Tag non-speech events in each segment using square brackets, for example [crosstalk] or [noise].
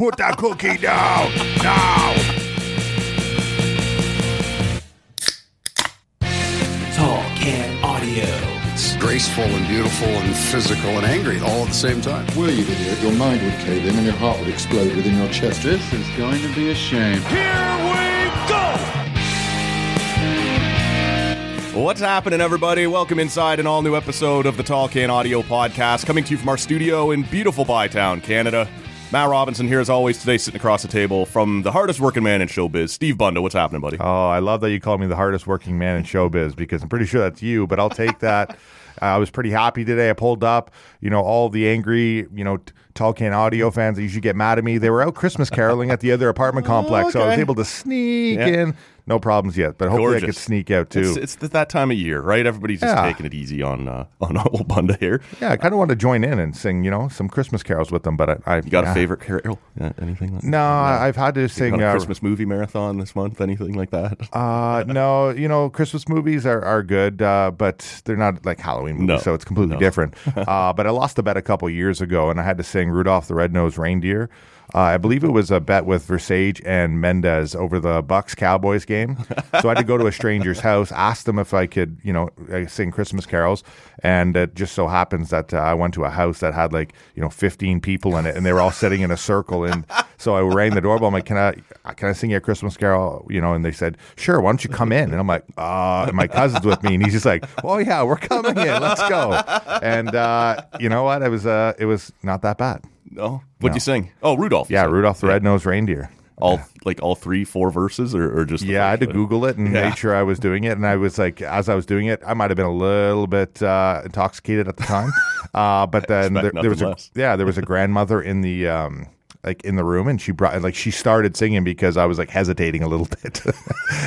Put that cookie down now. Tall Can Audio. It's graceful and beautiful and physical and angry all at the same time. Were you idiot, your mind would cave in and your heart would explode within your chest. This is going to be a shame. Here we go. What's happening, everybody? Welcome inside an all new episode of the Tall Can Audio Podcast, coming to you from our studio in beautiful Bytown, Canada. Matt Robinson here, as always, today sitting across the table from the hardest working man in showbiz, Steve Bunda. What's happening, buddy? Oh, I love that you call me the hardest working man in showbiz because I'm pretty sure that's you, but I'll take that. [laughs] Uh, I was pretty happy today. I pulled up, you know, all the angry, you know, t- Tall Can Audio fans that usually get mad at me. They were out Christmas caroling at the other apartment complex, so I was able to sneak Yeah. in. No problems yet, but hopefully I could sneak out too. It's, it's that time of year, right? Everybody's just Yeah. taking it easy on uh, on [laughs] old Bunda here. yeah, I kind of want to join in and sing, you know, some Christmas carols with them, but I, I You got yeah. a favorite carol? Yeah, anything like No, I've had to You sing a uh, Christmas movie marathon this month? Anything like that? [laughs] Uh, no, you know, Christmas movies are, are good, uh, but they're not like Halloween movies, No. so it's completely No. different. [laughs] uh, but I lost a bet a couple years ago, and I had to sing Rudolph the Red-Nosed Reindeer. Uh, I believe it was a bet with Versage and Mendez over the Bucs Cowboys game. So I had to go to a stranger's house, ask them if I could, you know, uh, sing Christmas carols, and it just so happens that uh, I went to a house that had like you know 15 people in it, and they were all sitting in a circle. And so I rang the doorbell. I'm like, "Can I, can I sing you a Christmas carol?" You know, and they said, "Sure. Why don't you come in?" And I'm like, "Uh," my cousin's with me, and he's just like, "Oh yeah, we're coming in. Let's go." And uh, you know what? It was uh, it was not that bad. No. What'd No. you sing? Oh, Rudolph. Yeah. Rudolph the Red-Nosed Reindeer. All like all three, four verses, or, or just Yeah, I had to? Google it and Yeah. make sure I was doing it. And I was like, as I was doing it, I might have been a little bit uh, intoxicated at the time. [laughs] Uh, but [laughs] then there, there was a, yeah, there was a grandmother in the um, like in the room, and she brought like she started singing because I was like hesitating a little [laughs] bit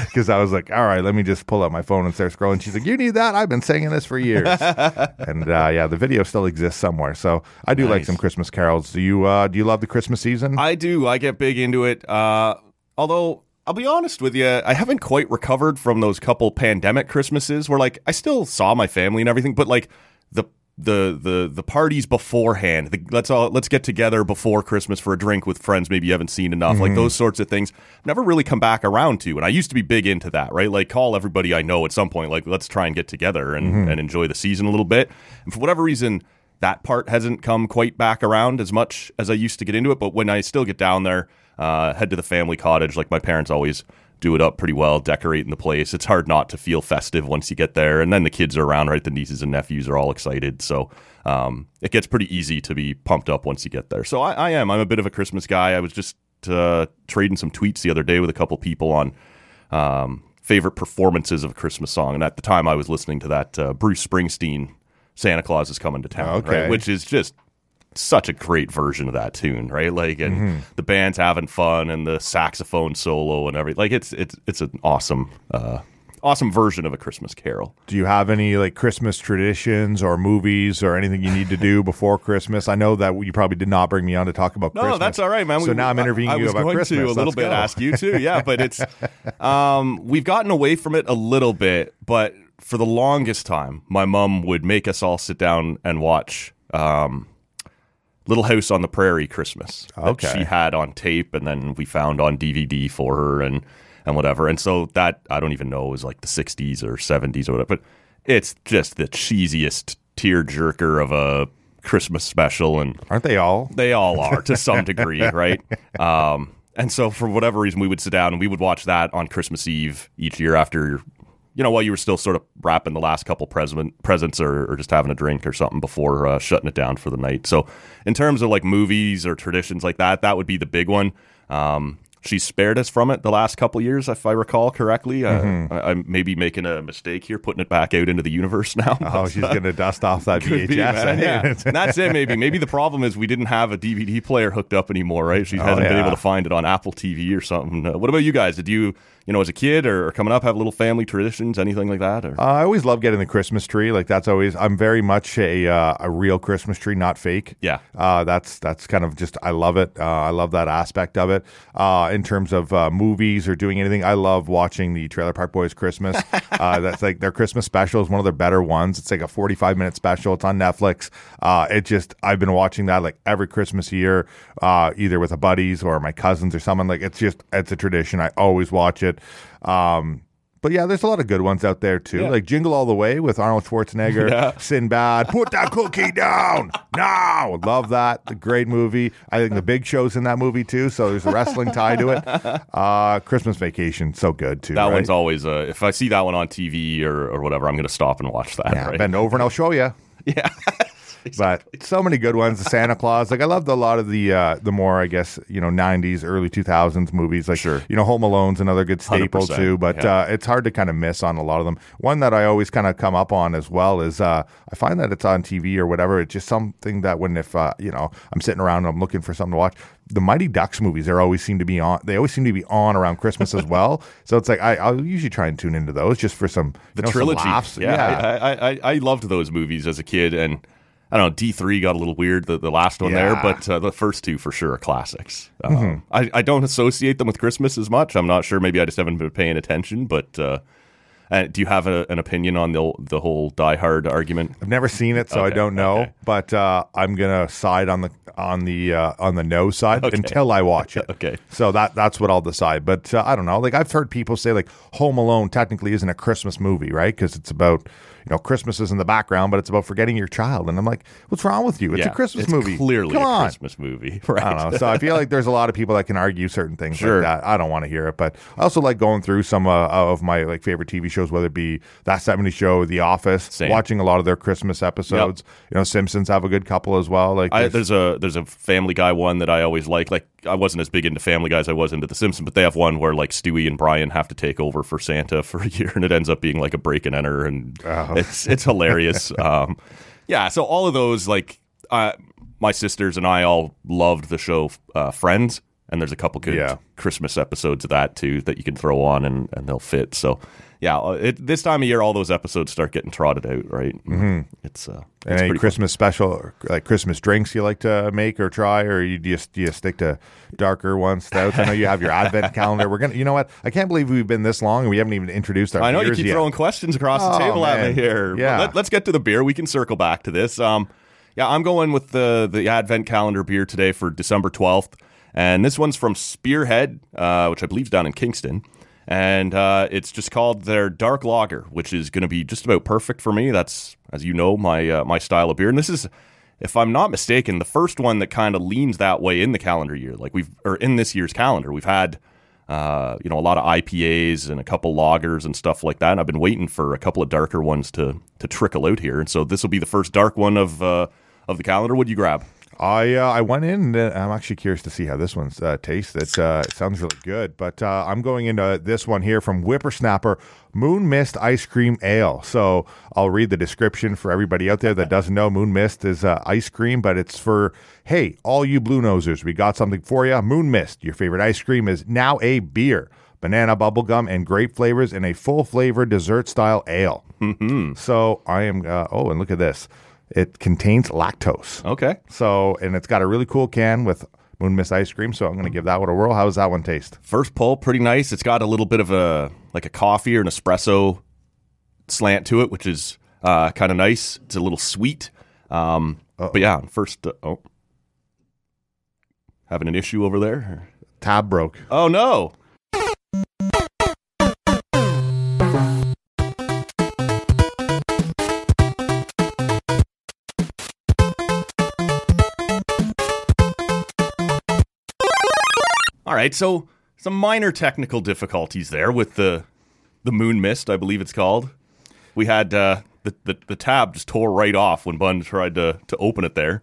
because I was like, all right, let me just pull out my phone and start scrolling. She's like, you need that? I've been singing this for years. [laughs] and uh, yeah, the video still exists somewhere. So I do like some Christmas carols. Do you uh, do you love the Christmas season? I do. I get big into it. Uh, although I'll be honest with you, I haven't quite recovered from those couple pandemic Christmases where like I still saw my family and everything, but like the the the the parties beforehand. The, let's all let's get together before Christmas for a drink with friends. Maybe you haven't seen enough. Like those sorts of things. Never really come back around to. And I used to be big into that. Right, like call everybody I know at some point. Like let's try and get together and and enjoy the season a little bit. And for whatever reason that part hasn't come quite back around as much as I used to get into it. But when I still get down there, uh, head to the family cottage, like my parents always do it up pretty well, decorating the place. It's hard not to feel festive once you get there. And then the kids are around, right? The nieces and nephews are all excited. So um, it gets pretty easy to be pumped up once you get there. So I, I am. I'm a bit of a Christmas guy. I was just uh, trading some tweets the other day with a couple people on um, favorite performances of a Christmas song. And at the time, I was listening to that uh, Bruce Springsteen "Santa Claus is Coming to Town," Okay. right? which is just such a great version of that tune, right? Like, and Mm-hmm. the band's having fun, and the saxophone solo and everything. Like, it's it's it's an awesome, uh, awesome version of a Christmas Carol. Do you have any like Christmas traditions or movies or anything you need to do before Christmas? I know that you probably did not bring me on to talk about No, Christmas. that's all right, man. So We- now I'm interviewing I, I you about going Christmas. to a little Let's bit go. ask you too, yeah. But it's [laughs] um, we've gotten away from it a little bit, but for the longest time, my mom would make us all sit down and watch um, Little House on the Prairie Christmas that Okay. she had on tape, and then we found on DVD for her and and whatever. And so that I don't even know was like the '60s or '70s or whatever, but it's just the cheesiest tear jerker of a Christmas special and Aren't they all? they all are to [laughs] some degree, right? Um, and so for whatever reason, we would sit down and we would watch that on Christmas Eve each year after, you know, while you were still sort of wrapping the last couple present, presents or, or just having a drink or something before uh, shutting it down for the night. So in terms of like movies or traditions like that, that would be the big one. Um, She's spared us from it the last couple years, if I recall correctly. Uh, Mm-hmm. I, I'm maybe making a mistake here, putting it back out into the universe [laughs] now. Oh, she's going to dust off that [laughs] VHS. be, yeah. And That's it. Maybe. Maybe the problem is we didn't have a DVD player hooked up anymore, right? She hasn't been Oh, able to find it on Apple TV or something. Uh, what about you guys? Did you, you know, as a kid or, coming up, have little family traditions, anything like that? Or Uh, I always love getting the Christmas tree. Like that's always. I'm very much a uh, a real Christmas tree, not fake. Yeah. Uh, that's that's kind of just. I love it. Uh, I love that aspect of it. In terms of uh, movies or doing anything. I love watching the Trailer Park Boys Christmas. [laughs] uh, that's like their Christmas special is one of their better ones. It's like a 45 minute special. It's on Netflix. Uh, it just, I've been watching that like every Christmas year, uh, either with a buddies or my cousins or someone. Like it's just, it's a tradition. I always watch it. Um, but yeah, there's a lot of good ones out there too, Yeah. like Jingle All the Way with Arnold Schwarzenegger, [laughs] Yeah. Sinbad, put that cookie down now. Love that, the great movie. I think the Big Show's in that movie too, so there's a wrestling tie to it. Uh, Christmas Vacation, so good too. That right? one's always uh, if I see that one on TV or, or whatever, I'm going to stop and watch that. yeah. right? Bend over and I'll show you. [laughs] Yeah. [laughs] But so many good ones. The Santa Claus. Like I loved a lot of the uh, the more I guess you know '90s, early 2000s movies. Like Sure. you know Home Alone's another good staple 100%, too. But yeah. uh, it's hard to kind of miss on a lot of them. One that I always kind of come up on as well is uh, I find that it's on TV or whatever. It's just something that when if uh, you know I'm sitting around and I'm looking for something to watch. The Mighty Ducks movies, they always seem to be on. They always seem to be on around Christmas as well. [laughs] So it's like I, I'll usually try and tune into those just for some the know, some trilogy. laughs. Yeah, I, I, I, I loved those movies as a kid, and I don't know. D three got a little weird, the, the last one there, but uh, the first two for sure are classics. Um, Mm-hmm. I, I don't associate them with Christmas as much. I'm not sure. Maybe I just haven't been paying attention. But uh, uh, do you have a, an opinion on the the whole Die Hard argument? I've never seen it, so I don't know. okay. But uh, I'm gonna side on the on the uh, on the no side until I watch it. [laughs] Okay. So that that's what I'll decide. But uh, I don't know. Like I've heard people say, like Home Alone technically isn't a Christmas movie, right? Because it's about you know Christmas is in the background, but it's about forgetting your child. And I'm like, what's wrong with you? It's Yeah, a Christmas it's movie. Clearly Come a on. Christmas movie, right? [laughs] I don't know. So I feel like there's a lot of people that can argue certain things Sure. like that. I don't want to hear it, but I also like going through some uh, of my like favorite TV shows, whether it be That 70 Show, The Office, Same. watching a lot of their Christmas episodes. You know, Simpsons have a good couple as well. Like, I, there's- there's a there's a Family Guy one that I always like. Like I wasn't as big into Family Guy as I was into The Simpsons, but they have one where like Stewie and Brian have to take over for Santa [laughs] for a year, and it ends up being like a break and enter, and Oh. it's it's hilarious. [laughs] um, yeah, so all of those like uh, my sisters and I all loved the show uh, Friends, and there's a couple good Yeah. Christmas episodes of that too that you can throw on and, and they'll fit. So. Yeah, uh, it, this time of year, all those episodes start getting trotted out, right? Mm-hmm. It's uh, it's any Christmas special, or, like Christmas drinks you like to make or try, or you just you stick to darker ones, stouts? I know you have your advent [laughs] calendar. We're gonna, you know what? I can't believe we've been this long and we haven't even introduced our. I know you keep yet. throwing questions across the Oh, table at me here. Yeah. Let, us get to the beer. We can circle back to this. Um, yeah, I'm going with the the Advent calendar beer today for December 12th, and this one's from Spearhead, uh, which I believe is down in Kingston, and uh, it's just called their Dark Lager, which is going to be just about perfect for me. That's, as you know, my uh, my style of beer, and this is. If I'm not mistaken, the first one that kind of leans that way in the calendar year, like we've or in this year's calendar, we've had uh, you know, a lot of IPAs and a couple loggers and stuff like that. And I've been waiting for a couple of darker ones to to trickle out here, and so this will be the first dark one of uh, of the calendar. What do you grab? I uh, I went in. And I'm actually curious to see how this one's uh, tastes. It, uh, it sounds really good, but uh, I'm going into this one here from Whippersnapper Moon Mist Ice Cream Ale. So I'll read the description for everybody out there that doesn't know. Moon Mist is uh, ice cream, but it's for hey, all you blue nosers. We got something for you. Moon Mist, your favorite ice cream, is now a beer. Banana, bubblegum, and grape flavors in a full flavor dessert style ale. Mm-hmm. So I am. Uh, oh, and look at this. It contains lactose. Okay, So, and it's got a really cool can with Moon Mist ice cream. So I'm going to give that one a whirl. How does that one taste? first pull, pretty nice. It's got a little bit of a like a coffee or an espresso slant to it, which is uh, kind of nice. It's a little sweet, um, but yeah, first. Uh, oh, having an issue over there. Tab broke. Oh no. Right, so some minor technical difficulties there with the the moon mist, I believe it's called. We had uh, the, the the tab just tore right off when Bun tried to to open it there,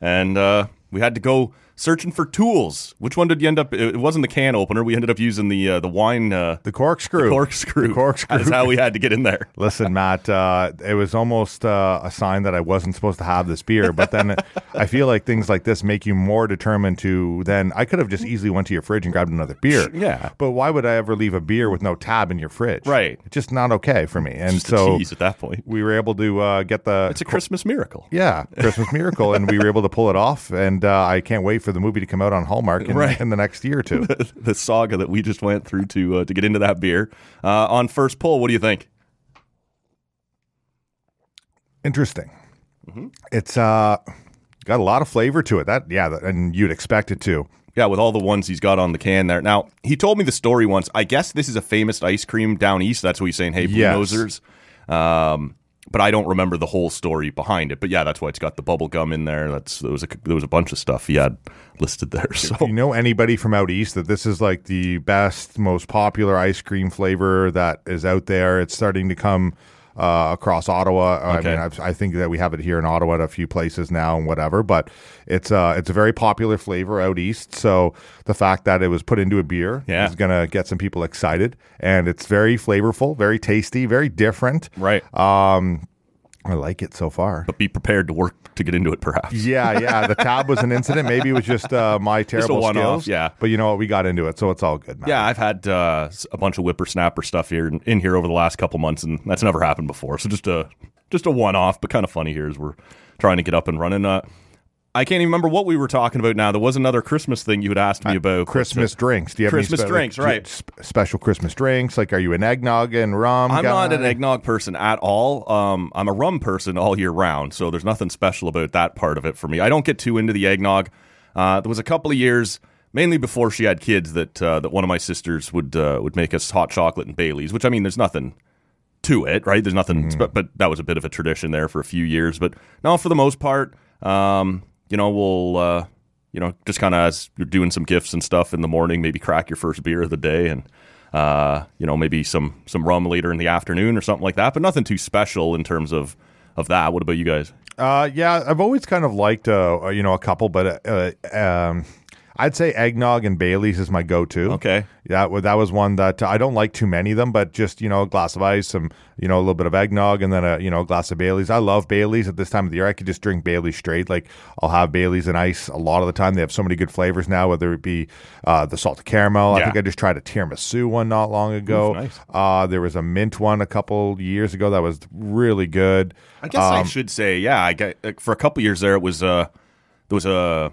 and uh, we had to go searching for tools. Which one did you end up? It wasn't the can opener. We ended up using the uh, the wine uh, The corkscrew. corkscrew. The corkscrew. That's how we had to get in there. [laughs] Listen, Matt, uh, it was almost uh, a sign that I wasn't supposed to have this beer. But then I feel like things like this make you more determined to then. I could have just easily went to your fridge and grabbed another beer. Yeah. But why would I ever leave a beer with no tab in your fridge? Right. It's just not okay for me. And Just so at that point. we were able to uh, get the. It's a Christmas miracle. yeah, Christmas miracle, and we were able to pull it off, and uh, I can't wait for for the movie to come out on Hallmark in, Right. in the next year or two. [laughs] the saga that we just went through to uh, to get into that beer. Uh, on first pull, what do you think? Interesting. It's uh got a lot of flavor to it. That yeah, and you'd expect it to. Yeah, with all the ones he's got on the can there. Now, he told me the story once. I guess this is a famous ice cream down east. That's what he's saying. Hey, Blue Yes. Nosers. Um, but I don't remember the whole story behind it. But yeah, that's why it's got the bubble gum in there. That's there was a there was a bunch of stuff he had listed there. [laughs] So If you know anybody from out east that this is like the best, most popular ice cream flavor that is out there. It's starting to come uh, across Ottawa. I mean, I've, I think that we have it here in Ottawa at a few places now and whatever. But it's uh, it's a very popular flavor out east. So the fact that it was put into a beer Yeah. is going to get some people excited, and it's very flavorful, very tasty, very different. right, Um, I like it so far. but be prepared to work to get into it, perhaps. [laughs] Yeah, yeah. The tab was an incident. Maybe it was just uh, my terrible one-off, skills. yeah. But you know what? We got into it, so it's all good, man. Yeah, I've had uh, a bunch of whippersnapper stuff here in here over the last couple months, and that's never happened before. So just a just a one off, but kind of funny here as we're trying to get up and running. Uh, I can't even remember what we were talking about now. There was another Christmas thing you had asked me about. but, uh, Christmas drinks. Do you have Christmas any spe- drinks, right. sp- special Christmas drinks. Like, are you an eggnog and rum? I'm not an eggnog person at all. Um, I'm a rum person all year round, so there's nothing special about that part of it for me. I don't get too into the eggnog. Uh, there was a couple of years, mainly before she had kids, that uh, that one of my sisters would uh, would make us hot chocolate and Bailey's, which I mean, there's nothing to it, right? There's nothing, Mm-hmm. but, but that was a bit of a tradition there for a few years. But no, for the most part, um, you know, we'll. Uh, you know, just kind of as you're doing some gifts and stuff in the morning, maybe crack your first beer of the day, and uh, you know, maybe some some rum later in the afternoon or something like that. But nothing too special in terms of of that. What about you guys? Uh, yeah, I've always kind of liked, uh, uh, you know, a couple, but uh, um, I'd say eggnog and Bailey's is my go-to. Okay. That that was one that I don't like too many of them, but just you know, a glass of ice, some you know, a little bit of eggnog, and then a you know, a glass of Bailey's. I love Bailey's at this time of the year. I could just drink Bailey's straight. Like I'll have Bailey's and ice a lot of the time. They have so many good flavors now, whether it be uh, the salted caramel. I think I just tried a tiramisu one not long ago. Oof, nice. uh, there was a mint one a couple years ago that was really good. I guess I should say, yeah. I get for a couple years there. It was uh, there was a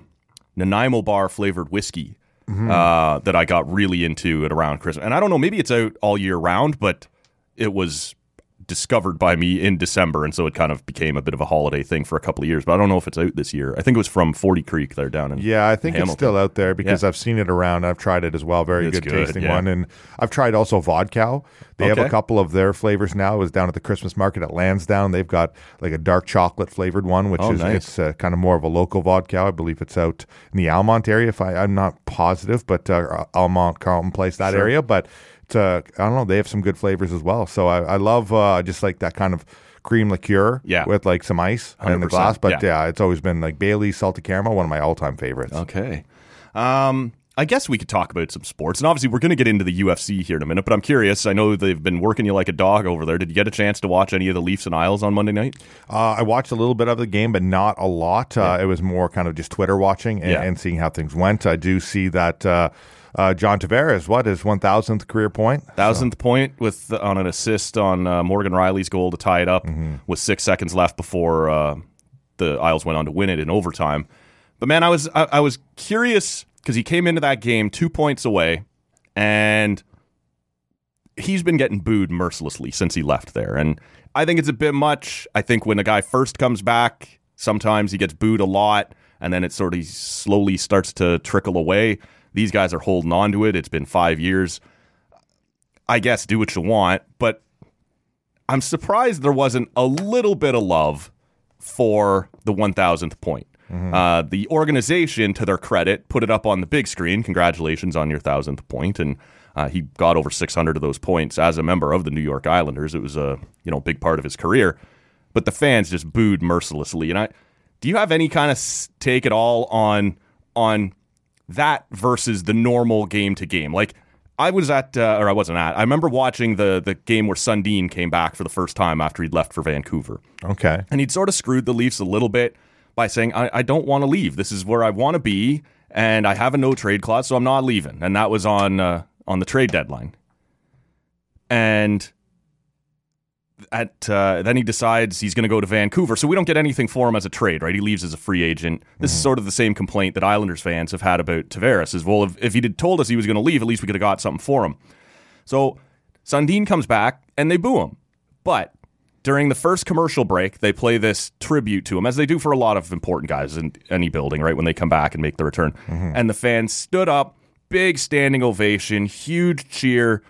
Nanaimo bar flavored whiskey uh, that I got really into at around Christmas. And I don't know, maybe it's out all year round, but it was discovered by me in December, and so it kind of became a bit of a holiday thing for a couple of years. But I don't know if it's out this year. I think it was from Forty Creek there down in Yeah, I think it's still out there because Yeah. I've seen it around. I've tried it as well. Very good, good, tasting yeah. one. And I've tried also Vodka. They have a couple of their flavors now. It was down at the Christmas market at Lansdowne. They've got like a dark chocolate flavored one, which Oh, is nice. it's uh, kind of more of a local vodka. I believe it's out in the Almonte area. If I, I'm not positive, but uh, Almonte, Carleton Place, that Sure. area. But uh, I don't know. They have some good flavors as well. So I, I love uh, just like that kind of cream liqueur Yeah. with like some ice in the glass. But yeah. yeah, it's always been like Bailey's salted caramel, one of my all time favorites. Okay. Um, I guess we could talk about some sports, and obviously we're going to get into the UFC here in a minute. But I'm curious. I know they've been working you like a dog over there. Did you get a chance to watch any of the Leafs and Isles on Monday night? Uh, I watched a little bit of the game, but not a lot. Uh, It was more kind of just Twitter watching and, and seeing how things went. I do see that uh, uh, John Tavares, what is one thousandth career point? Thousandth point with on an assist on uh, Morgan Rielly's goal to tie it up Mm-hmm. with six seconds left before uh, the Isles went on to win it in overtime. But man, I was I, I was curious because he came into that game two points away, and he's been getting booed mercilessly since he left there. And I think it's a bit much. I think when a guy first comes back, sometimes he gets booed a lot, and then it sort of slowly starts to trickle away. These guys are holding on to it. It's been five years. I guess do what you want, but I'm surprised there wasn't a little bit of love for the 1000th point. Uh, the organization, to their credit, put it up on the big screen. Congratulations on your 1000th point. And uh, he got over 600 of those points as a member of the New York Islanders. It was a you know big part of his career. But the fans just booed mercilessly. And I, do you have any kind of take at all on on that versus the normal game to game? Like I was at, uh, or I wasn't at. I remember watching the the game where Sundin came back for the first time after he'd left for Vancouver, Okay. and he'd sort of screwed the Leafs a little bit by saying, "I, I don't want to leave. This is where I want to be, and I have a no trade clause, so I'm not leaving." And that was on uh, on the trade deadline, and at uh, then he decides he's going to go to Vancouver. So we don't get anything for him as a trade, right? He leaves as a free agent. This is sort of the same complaint that Islanders fans have had about Tavares. Is well, if, if he'd told us he was going to leave, at least we could have got something for him. So Sundin comes back and they boo him. But during the first commercial break, they play this tribute to him, as they do for a lot of important guys in any building, right? When they come back and make the return. And the fans stood up, big standing ovation, huge cheer,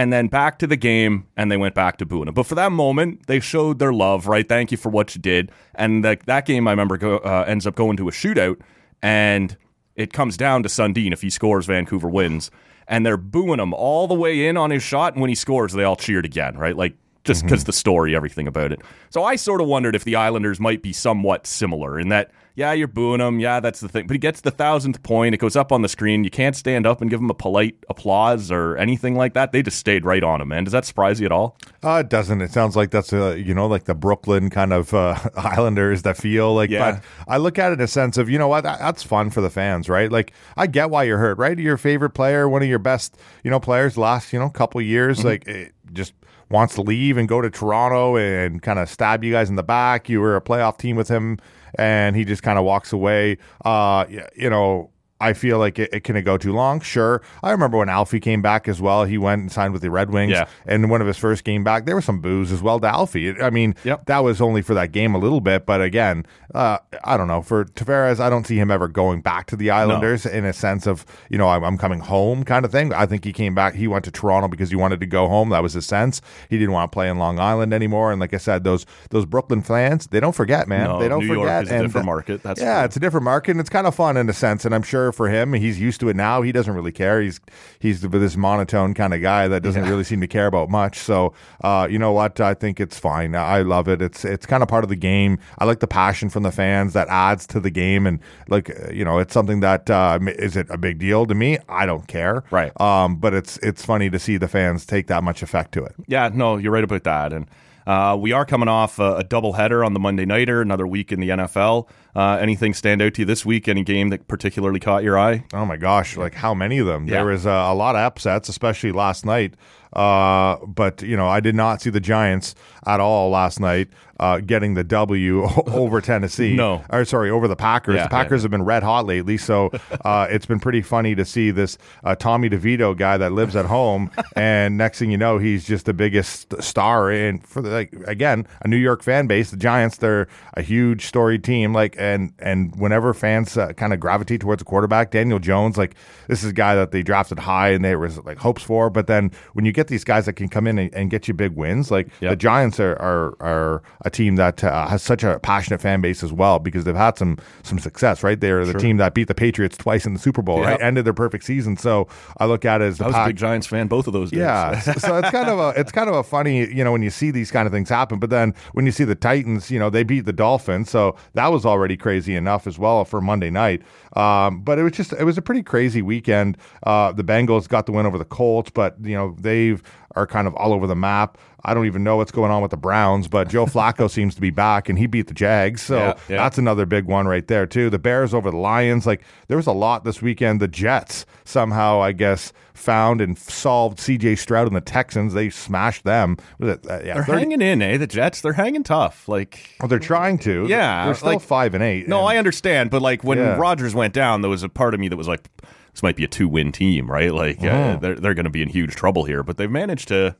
and then back to the game, and they went back to booing him. But for that moment, they showed their love, right? Thank you for what you did. And that that game, I remember, go, uh, ends up going to a shootout, and it comes down to Sundin. If he scores, Vancouver wins. And they're booing him all the way in on his shot. And when he scores, they all cheered again, right? Like, just because the story, everything about it. So I sort of wondered if the Islanders might be somewhat similar in that, yeah, you're booing him. Yeah, that's the thing. But he gets the thousandth point. It goes up on the screen. You can't stand up and give him a polite applause or anything like that. They just stayed right on him, man. Does that surprise you at all? Uh, it doesn't. It sounds like that's uh, you know like the Brooklyn kind of uh, [laughs] Islanders that feel like. Yeah. But I look at it in a sense of you know what that, that's fun for the fans, right? Like I get why you're hurt, right? Your favorite player, one of your best you know players, last you know couple years, Mm-hmm. like it just wants to leave and go to Toronto and kind of stab you guys in the back. You were a playoff team with him, and he just kind of walks away. Uh, you know. I feel like it, it can it go too long? Sure. I remember when Alfie came back as well. He went and signed with the Red Wings. Yeah. And one of his first game back, there was some booze as well to Alfie. I mean, Yep. that was only for that game a little bit, but again, uh, I don't know. For Tavares, I don't see him ever going back to the Islanders in a sense of you know I'm, I'm coming home kind of thing. I think he came back. He went to Toronto because he wanted to go home. That was his sense. He didn't want to play in Long Island anymore. And like I said, those those Brooklyn fans, they don't forget, man. No, they don't New York forget. is a and, different uh, market, that's yeah, true. it's a different market, and it's kind of fun in a sense. And I'm sure for him, he's used to it now. He doesn't really care. He's he's this monotone kind of guy that doesn't really seem to care about much. So, uh, you know what? I think it's fine. I love it. It's it's kind of part of the game. I like the passion from the fans that adds to the game, and like uh, you know, it's something that uh, is it a big deal to me? I don't care. Right. Um, but it's it's funny to see the fans take that much effect to it. Yeah, no, you're right about that. And uh, we are coming off a, a double header on the Monday nighter, another week in the NFL. Uh, anything stand out to you this week? Any game that particularly caught your eye? Oh my gosh! Like how many of them? Yeah. There was uh, a lot of upsets, especially last night. Uh, but you know, I did not see the Giants at all last night uh, getting the W [laughs] over Tennessee. No. or sorry, over the Packers. Yeah, the Packers yeah. have been red hot lately, so uh, [laughs] it's been pretty funny to see this uh, Tommy DeVito guy that lives at home, [laughs] and next thing you know, he's just the biggest star. And for the, like again, a New York fan base, the Giants, they're a huge storied team. Like and and whenever fans uh, kind of gravitate towards a quarterback, Daniel Jones, like this is a guy that they drafted high and there was like hopes for. But then when you get these guys that can come in and, and get you big wins, like Yep. the Giants are are, are a team that uh, has such a passionate fan base as well because they've had some some success. Right, they're the team that beat the Patriots twice in the Super Bowl. Right, ended their perfect season. So I look at it as the I was a big Giants fan both of those days. yeah, [laughs] so so it's kind of a it's kind of a funny you know when you see these kind of things happen, but then when you see the Titans, you know they beat the Dolphins, so that was already crazy enough as well for Monday night. Um, but it was just it was a pretty crazy weekend. Uh, the Bengals got the win over the Colts, but you know they've are kind of all over the map. I don't even know what's going on with the Browns, but Joe [laughs] Flacco seems to be back and he beat the Jags. So Yeah, yeah. that's another big one right there, too. The Bears over the Lions. Like, there was a lot this weekend. The Jets somehow, I guess, found and solved CJ Stroud and the Texans. They smashed them. Was it, uh, yeah, They're 30 hanging in, eh? The Jets, they're hanging tough. Like, Well, they're trying to. Yeah, They're still like- five and eight. no, and- I understand, but like when Yeah. Rodgers went down, there was a part of me that was like, this might be a two-win team, right? Like, uh, Uh-huh. they're they're going to be in huge trouble here, but they've managed to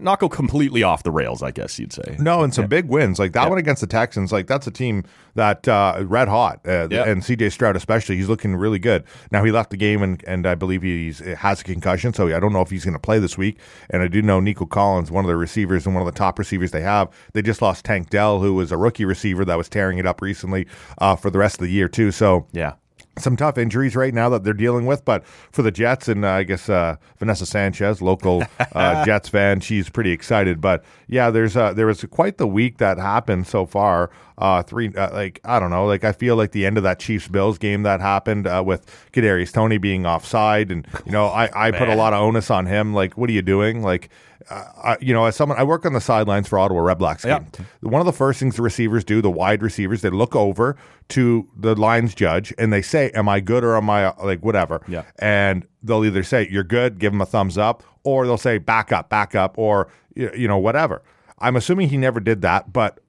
not go completely off the rails, I guess you'd say. No, and some big wins like that one against the Texans. Like that's a team that uh, red hot, uh, Yeah. and CJ Stroud especially. He's looking really good. Now he left the game, and, and I believe he's has a concussion, so I don't know if he's going to play this week. And I do know Nico Collins, one of the receivers and one of the top receivers they have. They just lost Tank Dell, who was a rookie receiver that was tearing it up recently uh, for the rest of the year too. So Yeah. Some tough injuries right now that they're dealing with. But for the Jets, and uh, I guess uh, Vanessa Sanchez, local uh, [laughs] Jets fan, she's pretty excited. But yeah, there's uh, there was quite the week that happened so far. Uh, three, uh, like I don't know, like I feel like the end of that Chiefs Bills game that happened uh, with Kadarius Toney being offside, and you know I, I put a lot of onus on him. Like, what are you doing? Like. Uh, I, you know, as someone, I work on the sidelines for Ottawa Red Blacks Yeah. game. One of the first things the receivers do, the wide receivers, they look over to the lines judge and they say, "Am I good or am I like whatever?" Yeah. And they'll either say, "You're good," give them a thumbs up, or they'll say, "Back up, back up," or you know whatever. I'm assuming he never did that, but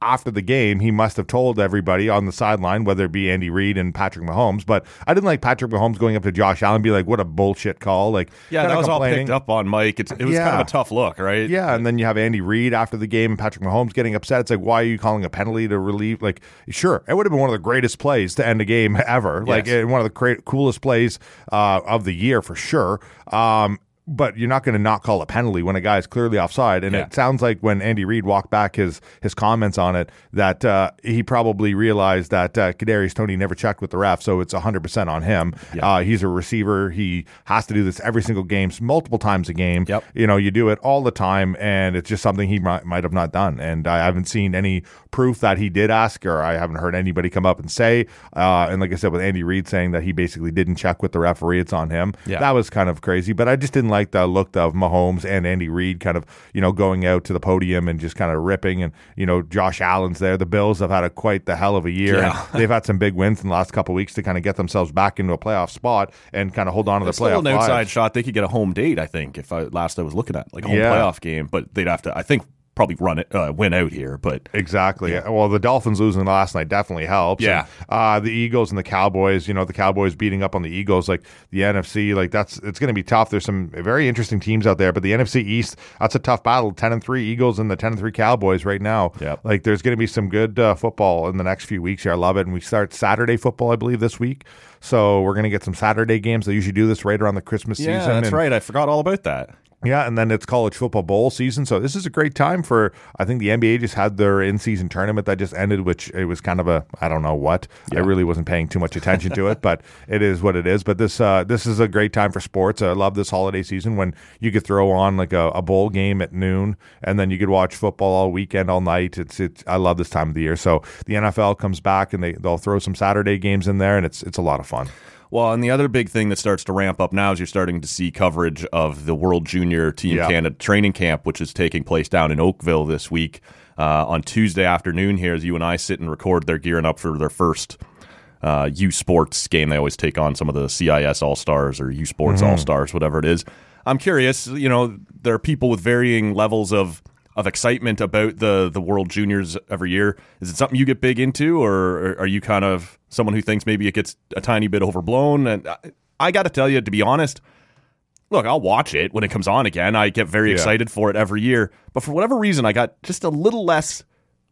after the game, he must have told everybody on the sideline, whether it be Andy Reid and Patrick Mahomes. But I didn't like Patrick Mahomes going up to Josh Allen and be like, "What a bullshit call!" Like, Yeah, that was all picked up on Mike. It's, it was kind of a tough look, right? Yeah, and then you have Andy Reid after the game and Patrick Mahomes getting upset. It's like, why are you calling a penalty to relieve? Like, sure, it would have been one of the greatest plays to end a game [laughs] ever. Like, Yes. eh, one of the cra- coolest plays uh, of the year for sure. Um, but you're not going to not call a penalty when a guy is clearly offside. And Yeah. it sounds like when Andy Reid walked back his his comments on it, that uh, he probably realized that uh, Kadarius Toney never checked with the ref, so it's 100 percent on him. Uh, he's a receiver; he has to do this every single game, multiple times a game. Yep. You know, you do it all the time, and it's just something he might, might have not done. And I haven't seen any proof that he did ask, or I haven't heard anybody come up and say. Uh, and like I said, with Andy Reid saying that he basically didn't check with the referee, it's on him. Yeah. That was kind of crazy. But I just didn't like the look of Mahomes and Andy Reid kind of, you know, going out to the podium and just kind of ripping. And, you know, Josh Allen's there. The Bills have had a quite the hell of a year. Yeah. They've had some big wins in the last couple of weeks to kind of get themselves back into a playoff spot and kind of hold on to the There's still playoff an outside shot. They could get a home date, I think, if I last I was looking at like a home Yeah. playoff game. But they'd have to, I think, probably run it, uh, win out here. But Exactly. Well, the Dolphins losing last night definitely helps. Yeah. And, uh, the Eagles and the Cowboys, you know, the Cowboys beating up on the Eagles, like the NFC, like that's it's going to be tough. There's some very interesting teams out there, but the NFC East, that's a tough battle. Ten and three Eagles and the ten and three Cowboys right now. Yep. Like there's going to be some good uh, football in the next few weeks here. I love it. And we start Saturday football, I believe, this week. So we're going to get some Saturday games. They usually do this right around the Christmas yeah, season. that's and- right. I forgot all about that. Yeah, and then it's college football bowl season, so this is a great time for. I think the NBA just had their in-season tournament that just ended, which it was kind of a I don't know what. I really wasn't paying too much attention to it, [laughs] but it is what it is. But this uh, this is a great time for sports. I love this holiday season when you could throw on like a, a bowl game at noon, and then you could watch football all weekend, all night. It's it's. I love this time of the year. So the NFL comes back and they they'll throw some Saturday games in there, and it's it's a lot of fun. Well, and the other big thing that starts to ramp up now is you're starting to see coverage of the World Junior Team Yeah. Canada training camp, which is taking place down in Oakville this week. Uh, on Tuesday afternoon, here as you and I sit and record, they're gearing up for their first uh, U Sports game. They always take on some of the CIS All Stars or U Sports All Stars, whatever it is. I'm curious. You know, there are people with varying levels of of excitement about the the World Juniors every year. Is it something you get big into, or are you kind of someone who thinks maybe it gets a tiny bit overblown? And I, I got to tell you, to be honest, look, I'll watch it when it comes on again. I get very Yeah. excited for it every year, but for whatever reason, I got just a little less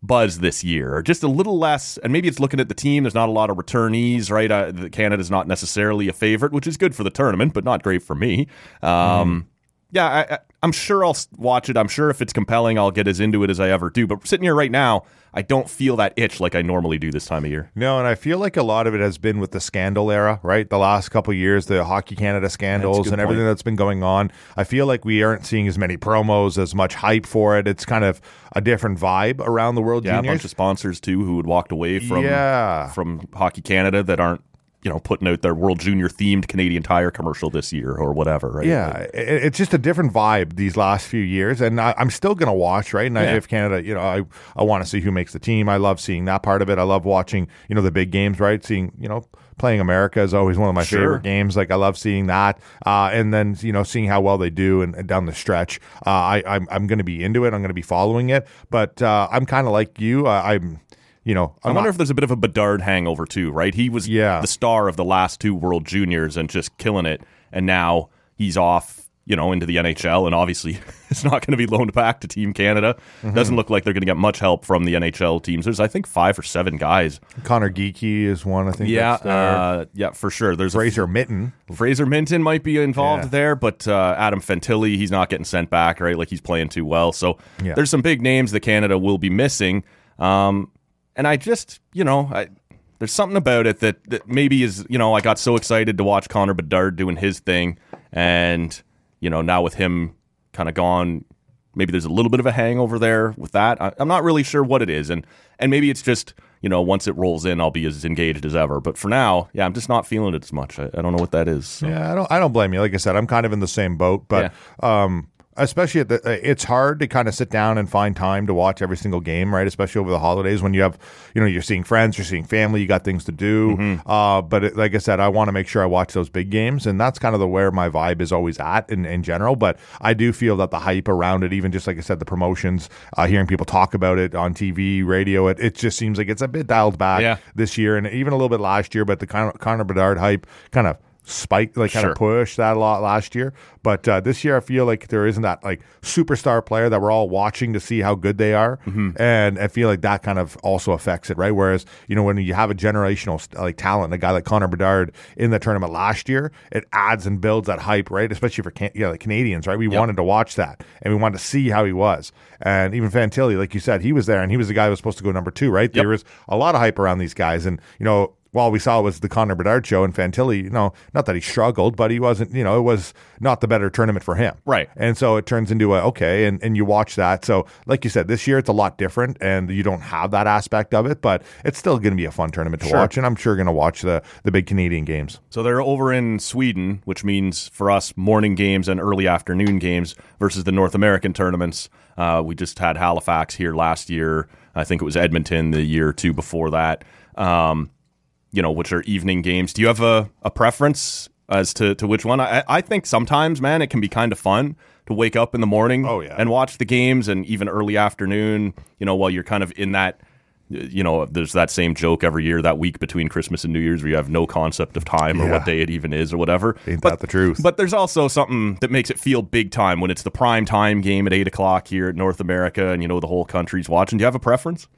buzz this year, or just a little less. And maybe it's looking at the team. There's not a lot of returnees, right? Uh, Canada's not necessarily a favorite, which is good for the tournament, but not great for me. Um, Yeah, I, I, I'm sure I'll watch it. I'm sure if it's compelling, I'll get as into it as I ever do. But sitting here right now, I don't feel that itch like I normally do this time of year. No, and I feel like a lot of it has been with the scandal era, right? The last couple of years, the Hockey Canada scandals good and everything point. that's been going on. I feel like we aren't seeing as many promos, as much hype for it. It's kind of a different vibe around the World Yeah, a bunch of sponsors too who had walked away from Yeah. from Hockey Canada that aren't you know putting out their World Junior themed Canadian Tire commercial this year or whatever, right? Yeah, Like, it, it's just a different vibe these last few years, and I, I'm still going to watch. Right, and I, if Canada, you know, I I want to see who makes the team. I love seeing that part of it. I love watching, you know, the big games. Right, seeing, you know, playing America is always one of my Sure. favorite games. Like I love seeing that, uh, and then you know, seeing how well they do and, and down the stretch. Uh, I I'm I'm going to be into it. I'm going to be following it, but uh, I'm kind of like you. I'm, you know, I I'm wonder not- if there's a bit of a Bedard hangover too, right? He was Yeah. the star of the last two World Juniors and just killing it, and now he's off, you know, into the NHL, and obviously [laughs] it's not going to be loaned back to Team Canada. Mm-hmm. Doesn't look like they're going to get much help from the NHL teams. There's, I think, five or seven guys. Conor Geekie is one. I think. Yeah, that's there. uh, yeah, for sure. There's Fraser Mitten. Fraser Minten might be involved Yeah. there, but uh, Adam Fantilli, he's not getting sent back, right? Like he's playing too well. So Yeah. there's some big names that Canada will be missing. Um, and I just, you know, I, there's something about it that, that maybe is, you know, I got so excited to watch Connor Bedard doing his thing. And, you know, now with him kind of gone, maybe there's a little bit of a hangover there with that. I, I'm not really sure what it is. And, and maybe it's just, you know, once it rolls in, I'll be as engaged as ever. But for now, yeah, I'm just not feeling it as much. I, I don't know what that is. so. Yeah, I don't. I don't blame you. Like I said, I'm kind of in the same boat, but um, especially at the, uh, it's hard to kind of sit down and find time to watch every single game, right? Especially over the holidays when you have, you know, you're seeing friends, you're seeing family, you got things to do. Mm-hmm. Uh, but it, like I said, I want to make sure I watch those big games, and that's kind of the where my vibe is always at in, in general. But I do feel that the hype around it, even just like I said, the promotions, uh, hearing people talk about it on TV, radio, it, it just seems like it's a bit dialed back Yeah. this year, and even a little bit last year. But the Connor, Connor Bedard hype kind of spiked, like kind Sure. of push that a lot last year. But uh, this year, I feel like there isn't that like superstar player that we're all watching to see how good they are, Mm-hmm. and I feel like that kind of also affects it, right? Whereas you know when you have a generational like talent, a guy like Connor Bedard in the tournament last year, it adds and builds that hype, right? Especially for can- yeah, like Canadians, right? We wanted to watch that and we wanted to see how he was, and even Fantilli, like you said, he was there and he was the guy who was supposed to go number two, right? There was a lot of hype around these guys, and you know while we saw was the Connor Bedard show and Fantilli, you know, not that he struggled, but he wasn't, you know, it was not the better tournament for him. Right. And so it turns into a, okay, and, and you watch that. So, like you said, this year it's a lot different and you don't have that aspect of it, but it's still going to be a fun tournament to Sure. watch. And I'm sure going to watch the, the big Canadian games. So they're over in Sweden, which means for us morning games and early afternoon games versus the North American tournaments. Uh, we just had Halifax here last year. I think it was Edmonton the year or two before that. Um, you know, which are evening games. Do you have a, a preference as to, to which one? I, I think sometimes, man, it can be kind of fun to wake up in the morning Oh, yeah. and watch the games and even early afternoon, you know, while you're kind of in that you know, there's that same joke every year that week between Christmas and New Year's where you have no concept of time or Yeah. what day it even is or whatever. Ain't but, that the truth? But there's also something that makes it feel big time when it's the prime time game at eight o'clock here at North America and you know the whole country's watching. Do you have a preference?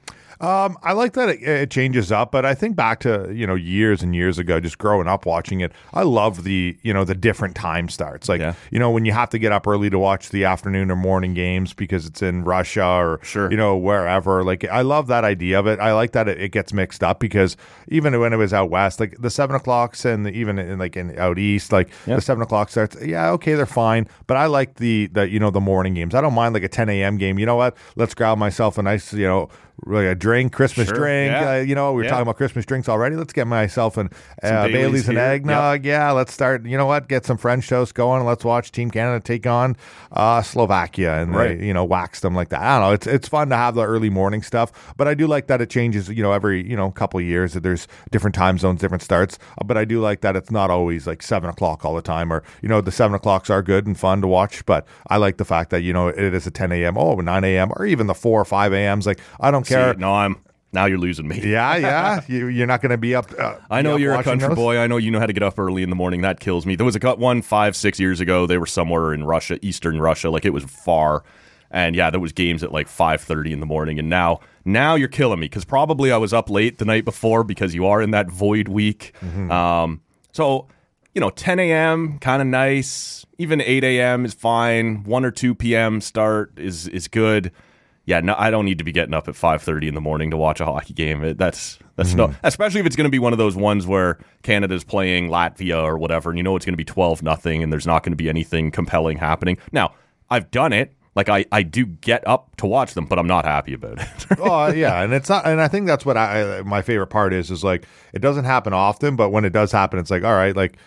Um, I like that it, it changes up, but I think back to you know years and years ago, just growing up watching it. I love the you know the different time starts. Like Yeah. you know when you have to get up early to watch the afternoon or morning games because it's in Russia or Sure. you know wherever. Like I love that idea of it. I like that it, it gets mixed up because even when it was out west, like the seven o'clocks and the, even in like in out east, like the seven o'clock starts. Yeah, okay, they're fine, but I like the the you know the morning games. I don't mind like a ten a.m. game. You know what? Let's grab myself a nice you know. Like a drink, Christmas Sure, drink. yeah. Uh, you know, we were Yeah. talking about Christmas drinks already. Let's get myself an uh, Baileys Bailey's and eggnog. Yeah, let's start. You know what? Get some French toast going. Let's watch Team Canada take on uh, Slovakia and Right. they, you know wax them like that. I don't know. It's it's fun to have the early morning stuff, but I do like that it changes. You know, every you know couple of years that there's different time zones, different starts. Uh, But I do like that it's not always like seven o'clock all the time, or you know the seven o'clocks are good and fun to watch. But I like the fact that you know it is a 10 a.m. Oh, 9 a.m. or even the four or five a.m.s. Like I don't care. No, I'm now you're losing me. Yeah, [laughs] yeah. you, you're not going to be up. Uh, I know up you're a country those? boy. I know you know how to get up early in the morning. That kills me. There was a cut one five, six years ago. They were somewhere in Russia, Eastern Russia. Like it was far. And yeah, there was games at like five thirty in the morning. And now, now you're killing me because probably I was up late the night before because you are in that void week. Mm-hmm. Um, so you know, 10 a.m. kind of nice. Even 8 a.m. is fine. 1 or 2 p.m. start is is good. Yeah, no, I don't need to be getting up at 5:30 in the morning to watch a hockey game. It, that's that's no, mm-hmm. especially if it's going to be one of those ones where Canada's playing Latvia or whatever, and you know it's going to be 12 nothing, and there's not going to be anything compelling happening. Now, I've done it. Like I, I do get up to watch them, but I'm not happy about it. [laughs] oh yeah, and it's not, and I think that's what I my favorite part is is like it doesn't happen often, but when it does happen, it's like all right, like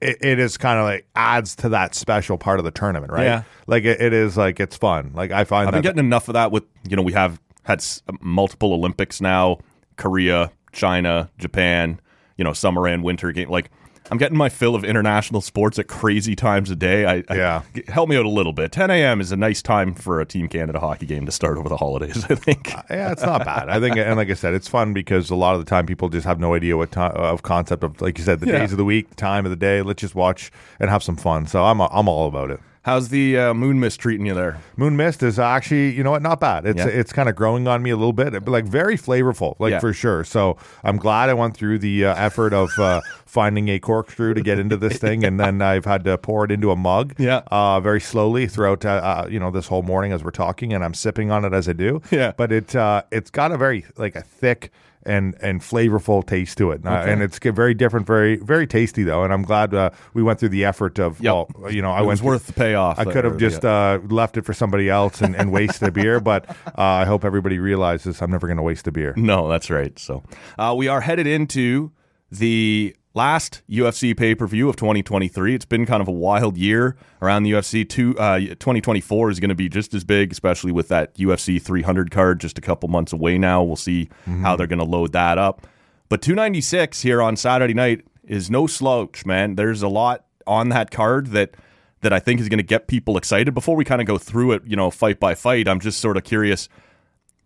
it, it is kind of like adds to that special part of the tournament, right? Yeah. like it, it is like it's fun. Like I find I've that been getting enough of that with you know we have had s- uh, multiple Olympics now, Korea, China, Japan, you know summer and winter game. Like I'm getting my fill of international sports at crazy times a day. I, I Yeah. g- help me out a little bit. 10 a.m. is a nice time for a Team Canada hockey game to start over the holidays. [laughs] I think. Uh, yeah, it's not bad. I think, and like I said, it's fun because a lot of the time people just have no idea what time uh, of concept of, like you said, the Yeah. days of the week, the time of the day. Let's just watch and have some fun. So I'm I'm all about it. How's the uh, moon mist treating you there? Moon Mist is actually, you know what, not bad. It's Yeah. it's kind of growing on me a little bit, but like very flavorful, like Yeah. for sure. So I'm glad I went through the uh, effort of uh, [laughs] finding a corkscrew to get into this thing, and then I've had to pour it into a mug, Yeah. uh, very slowly throughout, uh, uh, you know, this whole morning as we're talking, and I'm sipping on it as I do. Yeah. but it uh, it's got a very like a thick. And, and flavorful taste to it, Uh, and it's very different, very very tasty though. And I'm glad uh, we went through the effort of, Yep. well, you know, I It went was through- worth the payoff I could have just yeah. uh, left it for somebody else and, and wasted a beer, but uh, I hope everybody realizes I'm never going to waste a beer. No, that's right. So uh, we are headed into the last UFC pay per view of 2023. It's been kind of a wild year around the UFC. Two, uh, 2024 is going to be just as big, especially with that UFC 300 card just a couple months away now. We'll see how they're going to load that up. But 296 here on Saturday night is no slouch, man. There's a lot on that card that that I think is going to get people excited. Before we kind of go through it, you know, fight by fight, I'm just sort of curious.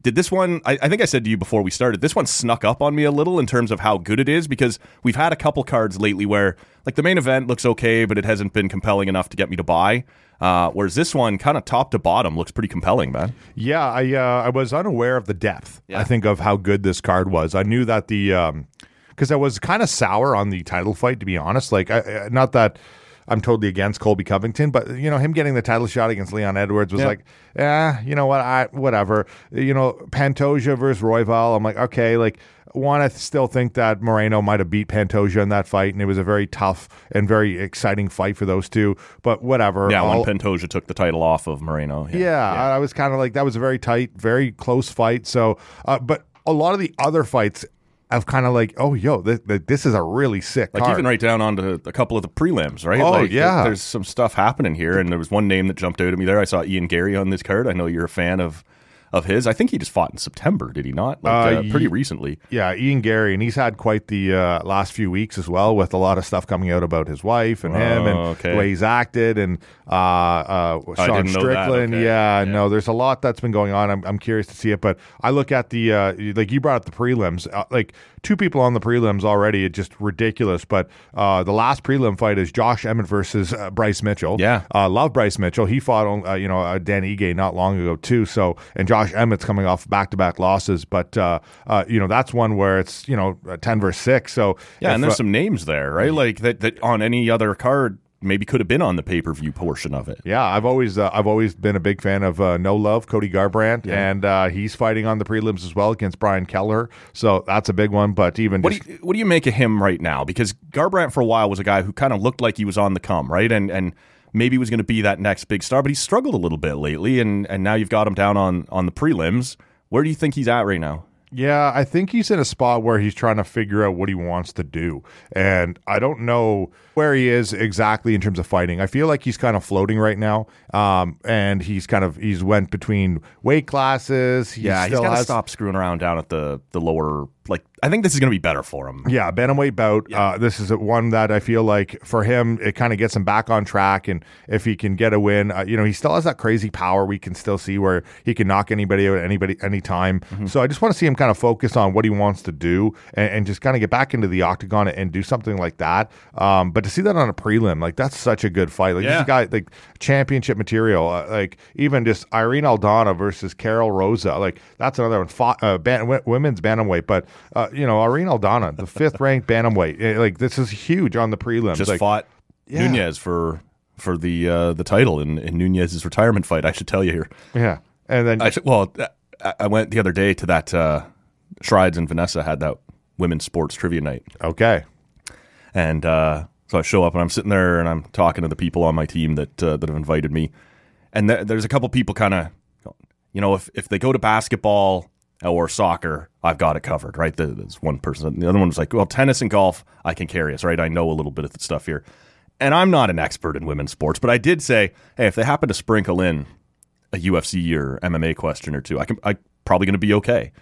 Did this one? I, I think I said to you before we started. This one snuck up on me a little in terms of how good it is because we've had a couple cards lately where, like, the main event looks okay, but it hasn't been compelling enough to get me to buy. Uh, whereas this one, kind of top to bottom, looks pretty compelling, man. Yeah, I uh, I was unaware of the depth. Yeah. I think of how good this card was. I knew that the because I was kind of sour on the title fight to be honest. Like, I, I- not that I'm totally against Colby Covington, but you know him getting the title shot against Leon Edwards was Yeah. like, yeah, you know what, I whatever. You know, Pantoja versus Royval. I'm like, okay, like. One, I still think that Moreno might have beat Pantoja in that fight, and it was a very tough and very exciting fight for those two. But whatever. Yeah, All- when Pantoja took the title off of Moreno. yeah, I I was kind of like that was a very tight, very close fight. So, uh, but a lot of the other fights, I've kind of like, oh, yo, this, this is a really sick Like card. even right down onto a couple of the prelims, right? Oh, like, yeah. There's some stuff happening here, and there was one name that jumped out at me there. I saw Ian Garry on this card. I know you're a fan of of his. I think he just fought in September, did he not? Like Uh, uh, pretty recently. yeah, Ian Garry, and he's had quite the uh, last few weeks as well, with a lot of stuff coming out about his wife and him, and Oh, okay. the way he's acted, and uh, uh, Sean know that, Strickland. okay. Yeah, no, there's a lot that's been going on. I'm, I'm curious to see it, but I look at the uh, like you brought up the prelims, uh, like two people on the prelims already. It's just ridiculous. But uh, the last prelim fight is Josh Emmett versus uh, Bryce Mitchell. Yeah. uh, love Bryce Mitchell. He fought on uh, you know uh, Dan Ige not long ago too. So and Josh Emmett's coming off back to back losses, but uh, uh, you know that's one where it's you know uh, ten versus six. So Yeah, if, and there's some names there, right? Like that that on any other card maybe could have been on the pay per view portion of it. Yeah, I've always uh, I've always been a big fan of uh, No Love, Cody Garbrandt, and uh, he's fighting on the prelims as well against Brian Kelleher. So that's a big one. But even What just, do you, what do you make of him right now? Because Garbrandt for a while was a guy who kind of looked like he was on the come, right? And and maybe was going to be that next big star, but he struggled a little bit lately. And and now you've got him down on on the prelims. Where do you think he's at right now? Yeah, I think he's in a spot where he's trying to figure out what he wants to do. And I don't know where he is exactly in terms of fighting. I feel like he's kind of floating right now. Um, and he's kind of he's went between weight classes. He Yeah, he's still got to stop screwing around down at the the lower. Like I think this is going to be better for him. Yeah, bantamweight bout. Uh, this is one that I feel like for him, it kind of gets him back on track. And if he can get a win, uh, you know, he still has that crazy power. We can still see where he can knock anybody out at anybody anytime. So I just want to see him kind of focus on what he wants to do and, and just kind of get back into the octagon and do something like that. Um, but to see that on a prelim, like that's such a good fight. Like this Yeah. is a guy like championship material. Uh, like even just Irene Aldana versus Karol Rosa. Like that's another one. Fought, uh, ban- w- women's bantamweight, but uh, you know Irene Aldana, the fifth ranked bantamweight. Eh, Like this is huge on the prelims. Just like, fought Yeah. Nunes for for the uh, the title in, in Nunes's retirement fight. I should tell you here. yeah, and then I should, well, I- I went the other day to that. Uh, Shrides and Vanessa had that women's sports trivia night, okay, and uh, so I show up and I'm sitting there and I'm talking to the people on my team that uh, that have invited me, and th- there's a couple people kind of, you know, if if they go to basketball or soccer, I've got it covered, right? The- There's one person. The other one was like, well, tennis and golf, I can carry us, right? I know a little bit of the stuff here, and I'm not an expert in women's sports, but I did say, hey, if they happen to sprinkle in a UFC or MMA question or two, I can I probably going to be okay.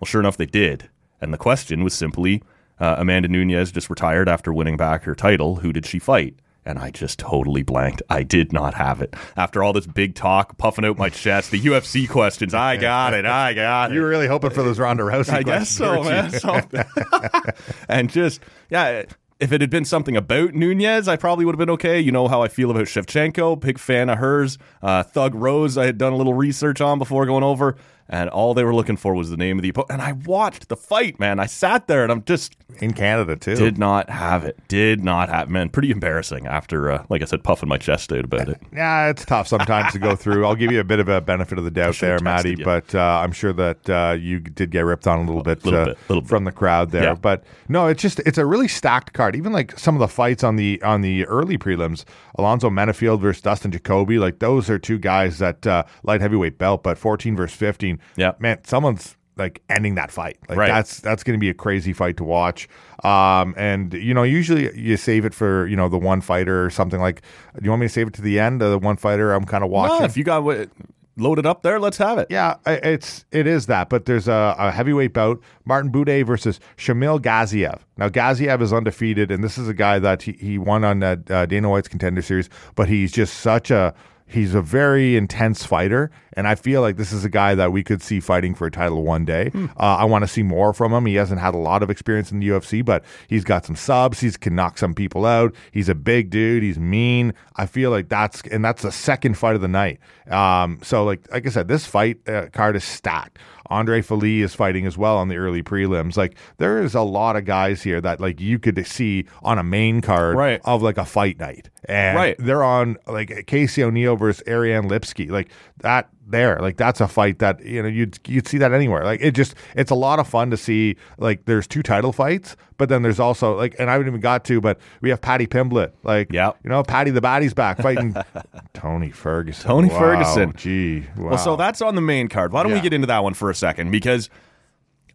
Well, sure enough, they did, and the question was simply, uh, Amanda Nunes just retired after winning back her title. Who did she fight? And I just totally blanked. I did not have it. After all this big talk, puffing out my chest, the UFC questions, I [laughs] got it. I got it. you were really hoping for those Ronda Rousey. Questions. I guess so, man. So- [laughs] and just yeah, if it had been something about Nunes, I probably would have been okay. You know how I feel about Shevchenko, big fan of hers. Uh, Thug Rose, I had done a little research on before going over, and all they were looking for was the name of the opponent. And I watched the fight, man. I sat there and I'm just in Canada too. did not have it. Did not have man. Pretty embarrassing after, uh, like I said, puffing my chest out about it. [laughs] Yeah, it's tough sometimes to go through. I'll give you a bit of a benefit of the doubt there, Maddie, you. but uh, I'm sure that uh, you did get ripped on a little bit, little uh, bit, little bit. from the crowd there. Yeah. But no, it's just it's a really stacked card. Even like some of the fights on the on the early prelims, Alonzo Menifield versus Dustin Jacoby, like those are two guys that uh, light heavyweight belt, but 14 versus 15. Yeah. man, someone's like ending that fight. Like Right. that's that's going to be a crazy fight to watch. Um, and you know, usually you save it for you know the one fighter or something like. Do you want me to save it to the end? of the one fighter I'm kind of watching. No, if you got what loaded up there, let's have it. Yeah, it's it is that, but there's a, a heavyweight bout: Martin Buday versus Shamil Gaziev. Now Gaziev is undefeated, and this is a guy that he, he won on uh, Dana White's Contender Series, but he's just such a he's a very intense fighter, and I feel like this is a guy that we could see fighting for a title one day. Uh, I want to see more from him. He hasn't had a lot of experience in the UFC, but he's got some subs. He can knock some people out. He's a big dude. He's mean. I feel like that's and that's the second fight of the night. Um, so like like I said, this fight uh, card is stacked. Andre Fili is fighting as well on the early prelims. Like there is a lot of guys here that like you could see on a main card Right. of like a fight night. And Right. they're on like Casey O'Neill versus Ariane Lipski. Like that there. Like that's a fight that, you know, you'd you'd see that anywhere. Like it just it's a lot of fun to see like there's two title fights, but then there's also like and I haven't even got to, but we have Paddy Pimblett. Like Yep. you know, Paddy the Baddie's back fighting [laughs] Tony Ferguson. Tony Wow, Ferguson. Gee. Wow. Well, so that's on the main card. Why don't we get into that one for a second? Because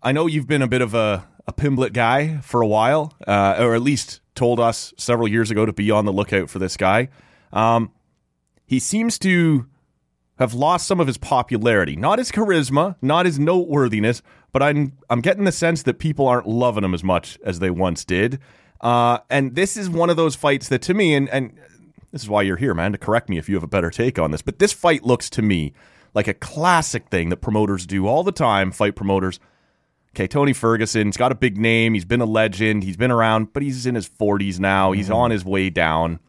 I know you've been a bit of a, a Pimblett guy for a while, uh, or at least told us several years ago to be on the lookout for this guy. Um, he seems to have lost some of his popularity, not his charisma, not his noteworthiness, but I'm I'm getting the sense that people aren't loving him as much as they once did. Uh, and this is one of those fights that, to me, and and this is why you're here, man, to correct me if you have a better take on this. But this fight looks to me like a classic thing that promoters do all the time. Fight promoters. Okay, Tony Ferguson's got a big name. He's been a legend. He's been around, but he's in his 40s now. He's on his way down.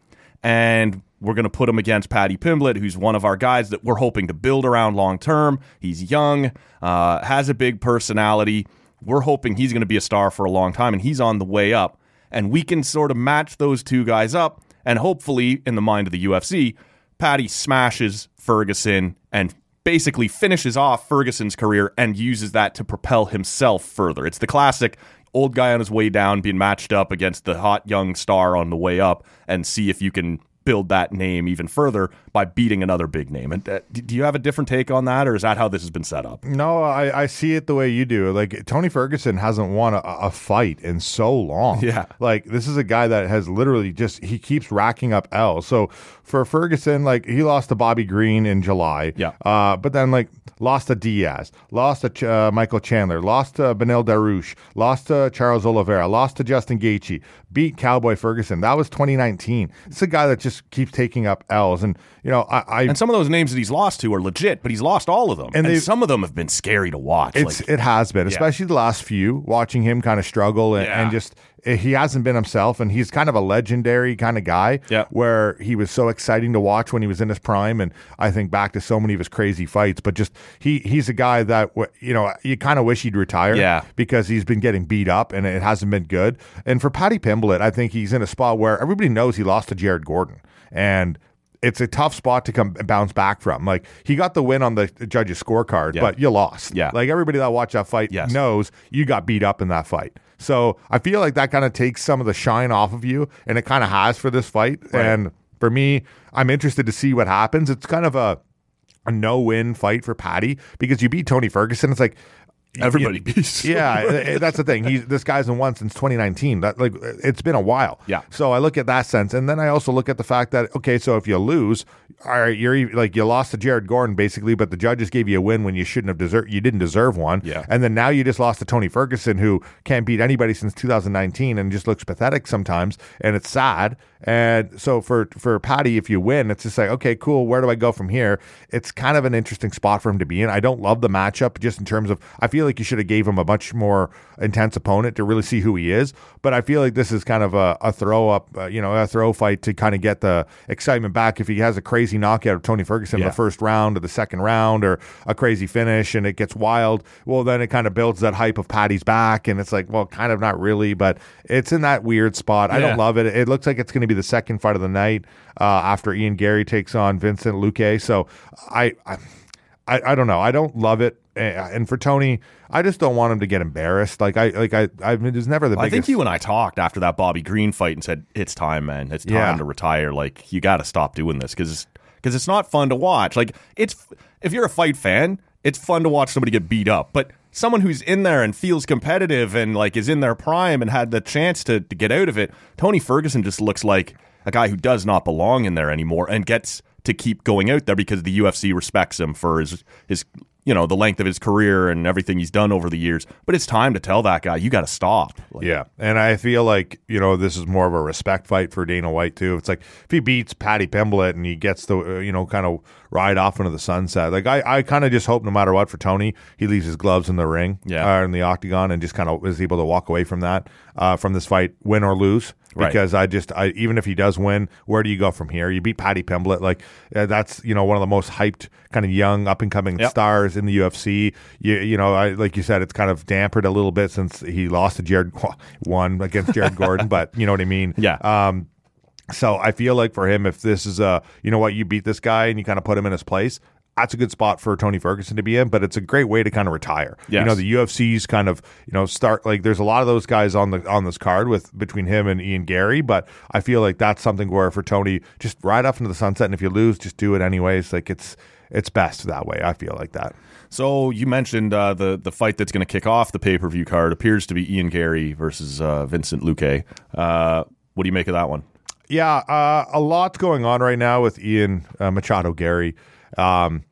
And we're going to put him against Paddy Pimblett, who's one of our guys that we're hoping to build around long term. He's young, uh, has a big personality. We're hoping he's going to be a star for a long time, and he's on the way up. And we can sort of match those two guys up. And hopefully, in the mind of the UFC, Paddy smashes Ferguson and basically finishes off Ferguson's career and uses that to propel himself further. It's the classic old guy on his way down being matched up against the hot young star on the way up and see if you can build that name even further by beating another big name. And uh, do you have a different take on that or is that how this has been set up? No, I, I see it the way you do. Like Tony Ferguson hasn't won a, a fight in so long. Yeah. Like this is a guy that has literally just he keeps racking up L's. So for Ferguson, like he lost to Bobby Green in July. Yeah. Uh, but then like lost to Diaz, lost to Ch- uh, Michael Chandler, lost to Beneil Dariush, lost to Charles Oliveira, lost to Justin Gaethje, beat Cowboy Ferguson. That was 2019. It's a guy that just keeps taking up L's, and you know I. I And some of those names that he's lost to are legit, but he's lost all of them. And, And some of them have been scary to watch. Like, it has been, especially the last few. Watching him kind of struggle and, Yeah. and just eh, he hasn't been himself, and he's kind of a legendary kind of guy. Yeah. where he was so exciting to watch when he was in his prime, and I think back to so many of his crazy fights. But just he he's a guy that you know you kind of wish he'd retire. Yeah. because he's been getting beat up and it hasn't been good. And for Paddy Pimblett, I think he's in a spot where everybody knows he lost to Jared Gordon, and it's a tough spot to come bounce back from. Like he got the win on the judges' scorecard, Yeah. but you lost. Yeah. like everybody that watched that fight Yes. knows you got beat up in that fight. So I feel like that kind of takes some of the shine off of you, and it kind of has for this fight. Right. And for me, I'm interested to see what happens. It's kind of a a no win fight for Paddy because you beat Tony Ferguson. It's like everybody you- beats. yeah, eh, that's the thing. He's this guy's in one since 2019. That like it's been a while. Yeah. So I look at that sense, and then I also look at the fact that okay, so if you lose, all right, you're like you lost to Jared Gordon basically, but the judges gave you a win when you shouldn't have deserved. You didn't deserve one. Yeah. And then now you just lost to Tony Ferguson, who can't beat anybody since 2019, and just looks pathetic sometimes, and it's sad. And so for for Paddy, if you win, it's just like okay, cool. Where do I go from here? It's kind of an interesting spot for him to be in. I don't love the matchup just in terms of. I feel like you should have gave him a much more intense opponent to really see who he is. But I feel like this is kind of a, a throw up, uh, you know, a throw fight to kind of get the excitement back. If he has a crazy knockout of Tony Ferguson in the first round or the second round, or a crazy finish, and it gets wild, well, then it kind of builds that hype of Paddy's back, and it's like, well, kind of not really, but it's in that weird spot. I don't love it. It looks like it's going to be the second fight of the night uh, after Ian Garry takes on Vincent Luque. So I, I, I, I don't know. I don't love it. Uh, And for Tony, I just don't want him to get embarrassed. Like I, like I, I mean, there's never the I biggest. think you and I talked after that Bobby Green fight and said it's time, man. It's time Yeah. to retire. Like you got to stop doing this because because it's not fun to watch. Like it's if you're a fight fan, it's fun to watch somebody get beat up, but someone who's in there and feels competitive and like is in their prime and had the chance to, to get out of it, Tony Ferguson just looks like a guy who does not belong in there anymore and gets to keep going out there because the UFC respects him for his his you know the length of his career and everything he's done over the years. But it's time to tell that guy you got to stop. Like, Yeah, and I feel like you know this is more of a respect fight for Dana White too. It's like if he beats Paddy Pimblett and he gets the uh, you know kind of ride off into the sunset. Like I, I kind of just hope no matter what for Tony, he leaves his gloves in the ring, Yeah. uh, in the octagon, and just kind of is able to walk away from that uh, from this fight, win or lose. Right. Because I just, I, even if he does win, where do you go from here? You beat Paddy Pimblett, like uh, that's you know one of the most hyped kind of young up and coming Yep. stars in the UFC. You, you know, I, like you said, it's kind of dampered a little bit since he lost to Jared, won against Jared Gordon, but you know what I mean. [laughs] Yeah. Um, so I feel like for him, if this is a, you know what, you beat this guy and you kind of put him in his place, that's a good spot for Tony Ferguson to be in. But it's a great way to kind of retire. Yes. You know, the UFC's kind of, you know, start like there's a lot of those guys on the on this card with between him and Ian Garry, but I feel like that's something where for Tony, just ride off into the sunset, and if you lose, just do it anyways. Like it's it's best that way. I feel like that. So you mentioned uh, the the fight that's going to kick off the pay per view card appears to be Ian Garry versus uh, Vincent Luque. Uh, what do you make of that one? Yeah, uh, a lot's going on right now with Ian uh, Machado Garry. Um,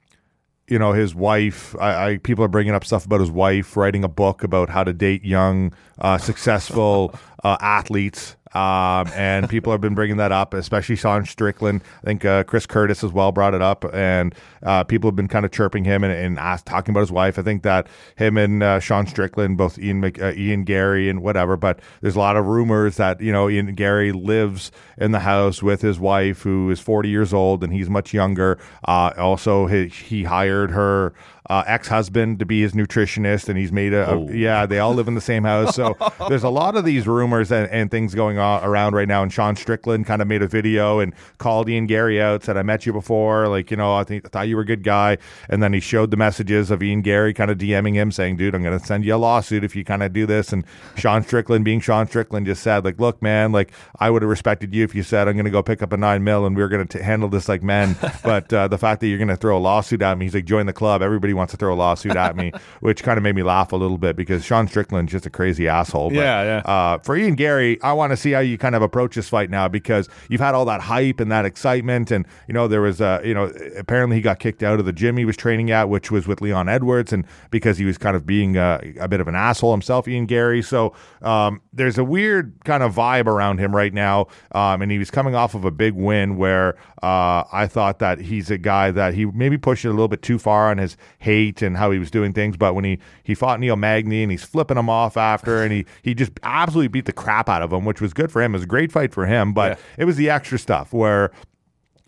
you know, his wife. I, I people are bringing up stuff about his wife writing a book about how to date young, uh, successful [laughs] athletes. Um, and people have been bringing that up, especially Sean Strickland. I think uh, Chris Curtis as well brought it up, and uh, people have been kind of chirping him and, and asked, talking about his wife. I think that him and uh, Sean Strickland, both Ian Mc, uh, Ian Garry and whatever, but there's a lot of rumors that you know Ian Garry lives in the house with his wife, who is 40 years old, and he's much younger. Uh, also, he, he hired her uh, ex-husband to be his nutritionist, and he's made a, a- yeah. They all live in the same house, so [laughs] there's a lot of these rumors and, and things going on around right now. And Sean Strickland kind of made a video and called Ian Garry out, said, "I met you before, like you know, I think I thought you were a good guy." And then he showed the messages of Ian Garry kind of DMing him, saying, "Dude, I'm going to send you a lawsuit if you kind of do this." And Sean Strickland, being Sean Strickland, just said, "Like, look, man, like I would have respected you if you said I'm going to go pick up a nine mil and we are going to handle this like men, [laughs] but uh, the fact that you're going to throw a lawsuit at me, he's like, join the club. Everybody wants to throw a lawsuit at me, [laughs] which kind of made me laugh a little bit because Sean Strickland's just a crazy asshole. But, Yeah, yeah. Uh, for Ian Garry, I want to see how you kind of approach this fight now because you've had all that hype and that excitement, and you know there was, uh, you know, apparently he got kicked out of the gym he was training at, which was with Leon Edwards, and because he was kind of being uh, a bit of an asshole himself, Ian Garry. So um, there's a weird kind of vibe around him right now, um, and he was coming off of a big win where uh, I thought that he's a guy that he maybe pushed it a little bit too far on his hate and how he was doing things, but when he he fought Neil Magny and he's flipping him off after, and he he just absolutely beat the crap out of him, which was good for him. It was a great fight for him, but it was the extra stuff where.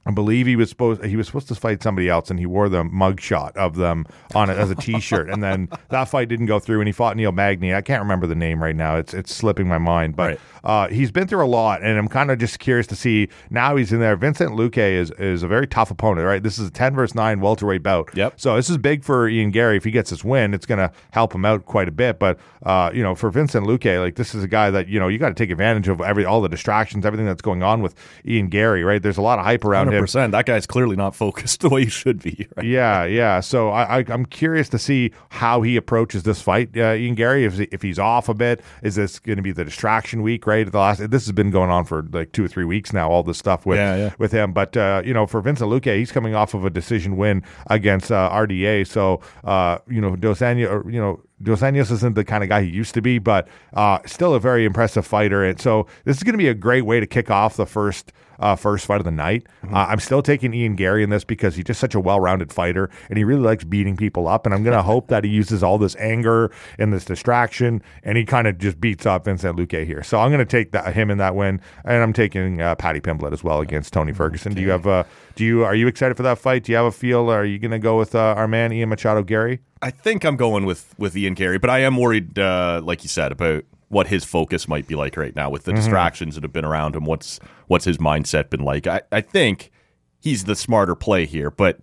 I believe he was supposed he was supposed to fight somebody else, and he wore the mugshot of them on it as a T-shirt. and then [laughs] that fight didn't go through, and he fought Neil Magny. I can't remember the name right now; it's it's slipping my mind. But Right. uh, he's been through a lot, and I'm kind of just curious to see now he's in there. Vincent Luque is is a very tough opponent, right? This is a ten versus nine welterweight bout. Yep. So this is big for Ian Garry. If he gets this win, it's going to help him out quite a bit. But uh, you know, for Vincent Luque, like this is a guy that you know you got to take advantage of every all the distractions, everything that's going on with Ian Garry, right? There's a lot of hype around Hundred percent. That guy's clearly not focused [laughs] the way he should be. Right? Yeah, yeah. So I, I, I'm curious to see how he approaches this fight, uh, Ian Garry. If if he's off a bit, is this going to be the distraction week? Right. The last this has been going on for like two or three weeks now. All this stuff with Yeah, yeah. with him, but uh, you know, for Vincent Luque, he's coming off of a decision win against uh, RDA. So uh, you know, Dos Anjos, you know. Dos Anjos isn't the kind of guy he used to be, but uh, still a very impressive fighter. And so this is going to be a great way to kick off the first uh, first fight of the night. Mm-hmm. Uh, I'm still taking Ian Garry in this because he's just such a well-rounded fighter, and he really likes beating people up. And I'm going to hope that he uses all this anger and this distraction, and he kind of just beats up Vincent Luque here. So I'm going to take that, him in that win, and I'm taking uh, Paddy Pimblett as well against Tony Ferguson. Do you have uh, do you are you excited for that fight? Do you have a feel? Are you going to go with uh, our man Ian Machado Garry? I think I'm going with with Ian Garry, but I am worried, uh, like you said, about what his focus might be like right now with the distractions that have been around him. What's what's his mindset been like? I, I think he's the smarter play here, but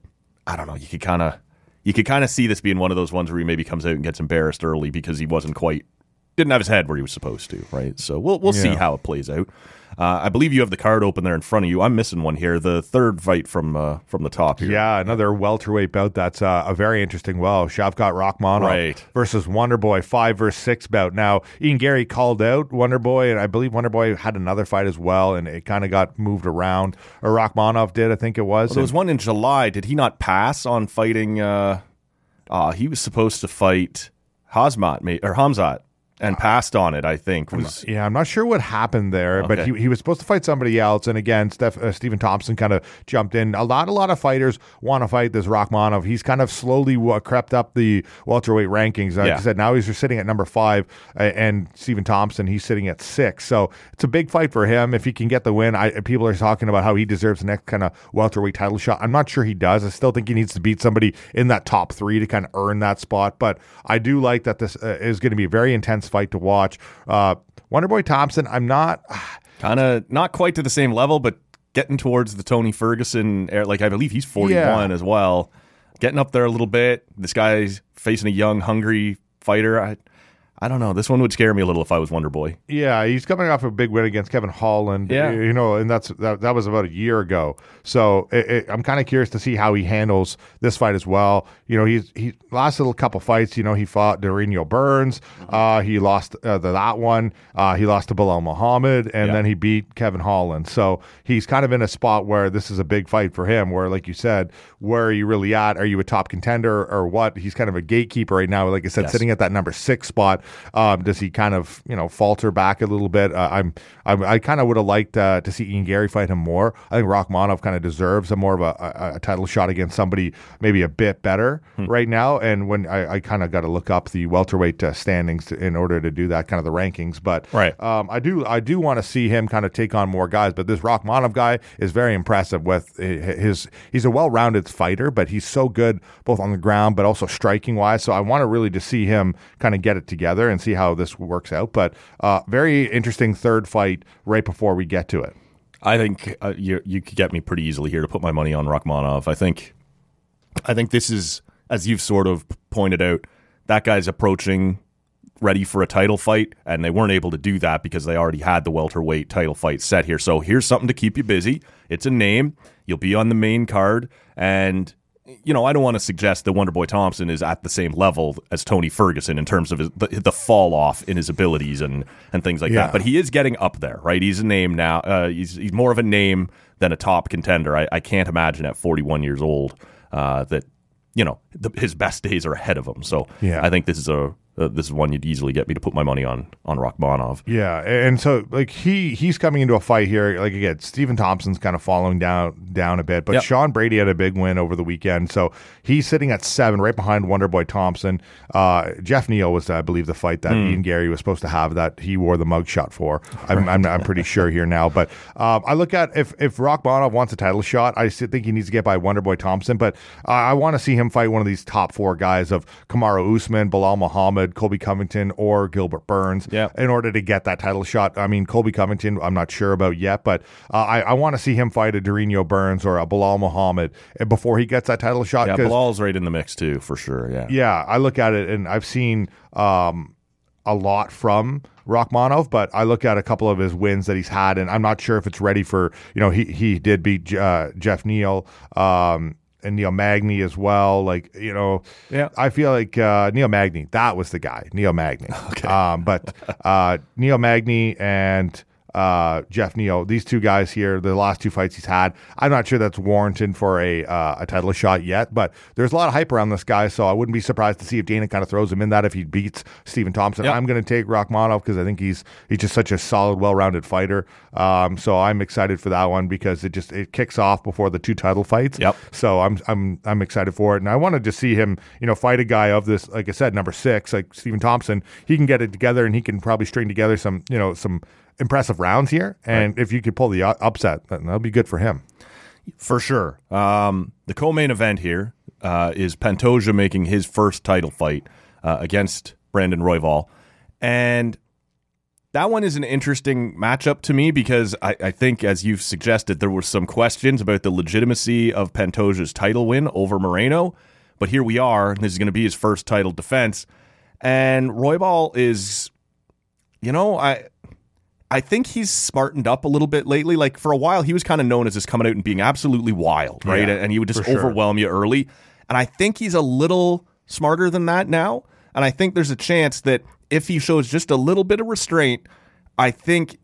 I don't know. You could kind of you could kind of see this being one of those ones where he maybe comes out and gets embarrassed early because he wasn't quite didn't have his head where he was supposed to, right? So we'll we'll see how it plays out. Uh, I believe you have the card open there in front of you. I'm missing one here. The third fight from uh, from the top here. Yeah, another welterweight bout. That's uh, a very interesting. Well, Shavkat Rakhmonov Right. versus Wonderboy five versus six bout. Now, Ian Garry called out Wonderboy, and I believe Wonderboy had another fight as well, and it kind of got moved around. Or Rakhmonov did, I think it was. Well, there was And- one in July. Did he not pass on fighting? Uh, uh, he was supposed to fight Hazmat or Hamzat and passed on it. I think was Yeah, I'm not sure what happened there, but he, he was supposed to fight somebody else, and again, Steph, uh, Stephen Thompson kind of jumped in. A lot, a lot of fighters want to fight this Rakhmonov. He's kind of slowly uh, crept up the welterweight rankings. Like Yeah. I said, now he's just sitting at number five, uh, and Stephen Thompson he's sitting at six. So it's a big fight for him if he can get the win. I, people are talking about how he deserves the next kind of welterweight title shot. I'm not sure he does. I still think he needs to beat somebody in that top three to kind of earn that spot. But I do like that this uh, is going to be a very intense fight to watch. Uh, Wonderboy Thompson, I'm not. [sighs] kind of not quite to the same level, but getting towards the Tony Ferguson. era. Like I believe he's 41 Yeah. as well. Getting up there a little bit. This guy's facing a young, hungry fighter. I, I don't know. This one would scare me a little if I was Wonder Boy. Yeah, he's coming off a big win against Kevin Holland. Yeah. you know, and that's that, that was about a year ago. So it, it, I'm kind of curious to see how he handles this fight as well. You know, he's he lost a couple fights. You know, he fought Durinho Burns. Mm-hmm. Uh, he lost uh, the, that one. Uh, he lost to Belal Muhammad, and Yeah. then he beat Kevin Holland. So he's kind of in a spot where this is a big fight for him. Where, like you said, where are you really at? Are you a top contender or what? He's kind of a gatekeeper right now. Like I said, Yes. sitting at that number six spot. Um, does he kind of you know falter back a little bit? Uh, I'm, I'm I kind of would have liked uh, to see Ian Garry fight him more. I think Rakhmonov kind of deserves a more of a, a, a title shot against somebody maybe a bit better Hmm. right now. And when I, I kind of got to look up the welterweight uh, standings to, in order to do that, kind of the rankings. But Right. um, I do I do want to see him kind of take on more guys. But this Rakhmonov guy is very impressive with his. He's a well rounded fighter, but he's so good both on the ground but also striking wise. So I want to really to see him kind of get it together and see how this works out. But uh, very interesting third fight right before we get to it. I think uh, you you could get me pretty easily here to put my money on Rakhmonov. I think, I think this is as you've sort of pointed out. That guy's approaching ready for a title fight, and they weren't able to do that because they already had the welterweight title fight set here. So here's something to keep you busy. It's a name. You'll be on the main card, and you know I don't want to suggest that Wonderboy Thompson is at the same level as Tony Ferguson in terms of his, the, the fall off in his abilities and and things like Yeah. that. But he is getting up there, right? He's a name now. Uh, he's he's more of a name than a top contender. I, I can't imagine at 41 years old uh, that you know the, his best days are ahead of him. So Yeah. I think this is a uh, this is one you'd easily get me to put my money on on Rakhmonov. Yeah, and so like he he's coming into a fight here. Like again, Stephen Thompson's kind of falling down down a bit, but Yep. Sean Brady had a big win over the weekend, so he's sitting at seven, right behind Wonderboy Thompson. Uh, Geoff Neal was, I believe, the fight that Ian Garry was supposed to have that he wore the mugshot for. I'm, I'm, I'm pretty [laughs] sure here now, but um, I look at if if Rakhmonov wants a title shot, I think he needs to get by Wonderboy Thompson, but uh, I want to see him fight one of these top four guys of Kamaru Usman, Belal Muhammad, Colby Covington, or Gilbert Burns Yeah. in order to get that title shot. I mean, Colby Covington, I'm not sure about yet, but uh, I, I want to see him fight a Durinho Burns or a Belal Muhammad uh, before he gets that title shot. Yeah, Belal's right in the mix too, for sure. Yeah. yeah, I look at it and I've seen um, a lot from Rakhmonov, but I look at a couple of his wins that he's had, and I'm not sure if it's ready for you know he he did beat uh, Geoff Neal. Um, and Neil Magny as well, like you know, Yeah. I feel like uh, Neil Magny, that was the guy, Neil Magny. [laughs] Okay, um, but uh, Neil Magny and uh, Geoff Neal, these two guys here, the last two fights he's had, I'm not sure that's warranted for a uh, a title shot yet, but there's a lot of hype around this guy, so I wouldn't be surprised to see if Dana kind of throws him in that if he beats Stephen Thompson. Yep. I'm going to take Rakhmonov because I think he's he's just such a solid, well-rounded fighter. Um, so I'm excited for that one because it just it kicks off before the two title fights. Yep. So I'm I'm I'm excited for it, and I wanted to see him, you know, fight a guy of this, like I said, number six, like Stephen Thompson. He can get it together, and he can probably string together some, you know, some impressive rounds here. And if you could pull the upset, that'll be good for him. For sure. Um, the co-main event here uh, is Pantoja making his first title fight uh, against Brandon Royval, and that one is an interesting matchup to me because I, I think, as you've suggested, there were some questions about the legitimacy of Pantoja's title win over Moreno, but here we are. and This is going to be his first title defense, and Royval is you know, I I think he's smartened up a little bit lately. Like for a while, he was kind of known as just coming out and being absolutely wild, right? Yeah, and he would just sure. overwhelm you early. And I think he's a little smarter than that now. And I think there's a chance that if he shows just a little bit of restraint, I think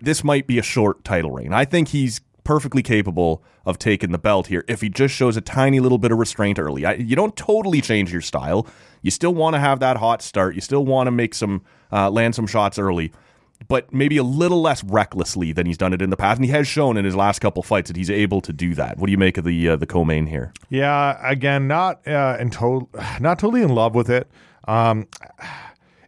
this might be a short title reign. I think he's perfectly capable of taking the belt here if he just shows a tiny little bit of restraint early. I, you don't totally change your style. You still want to have that hot start. You still want to make some uh, land some shots early, but maybe a little less recklessly than he's done it in the past. And he has shown in his last couple fights that he's able to do that. What do you make of the uh, the co-main here? Yeah, again, not uh, in to- [sighs] not totally in love with it. Um,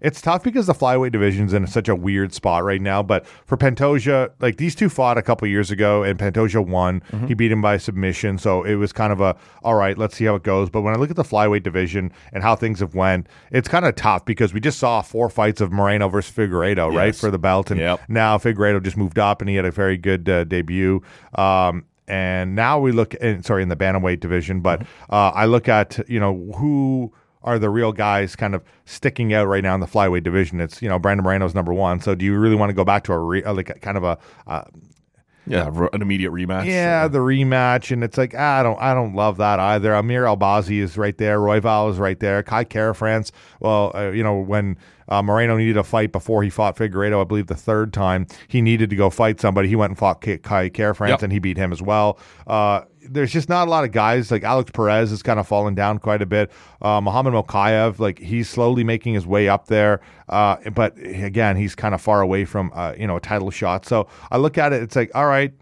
it's tough because the flyweight division's in such a weird spot right now. But for Pantoja, like these two fought a couple years ago, and Pantoja won. He beat him by submission, so it was kind of a all right. Let's see how it goes. But when I look at the flyweight division and how things have went, it's kind of tough because we just saw four fights of Moreno versus Figueiredo, right, for the belt, and Yep. now Figueiredo just moved up and he had a very good uh, debut. Um, and now we look, in, sorry, in the bantamweight division, but uh, I look at you know who are the real guys kind of sticking out right now in the flyweight division. It's you know Brandon Moreno's number one. So do you really want to go back to a re, uh, like a, kind of a uh, Yeah, an immediate rematch. yeah, the rematch, and it's like ah, I don't, I don't love that either. Amir Albazi is right there, Royval is right there, Kai Kara France. Well, uh, you know when uh, Moreno needed a fight before he fought Figueiredo, I believe the third time he needed to go fight somebody, he went and fought Kai Kara France, Yep. and he beat him as well. Uh, there's just not a lot of guys like Alex Perez has kind of fallen down quite a bit. Uh, Muhammad Mokaev, like he's slowly making his way up there, uh, but again, he's kind of far away from uh, you know a title shot. So I look at it, it's like all right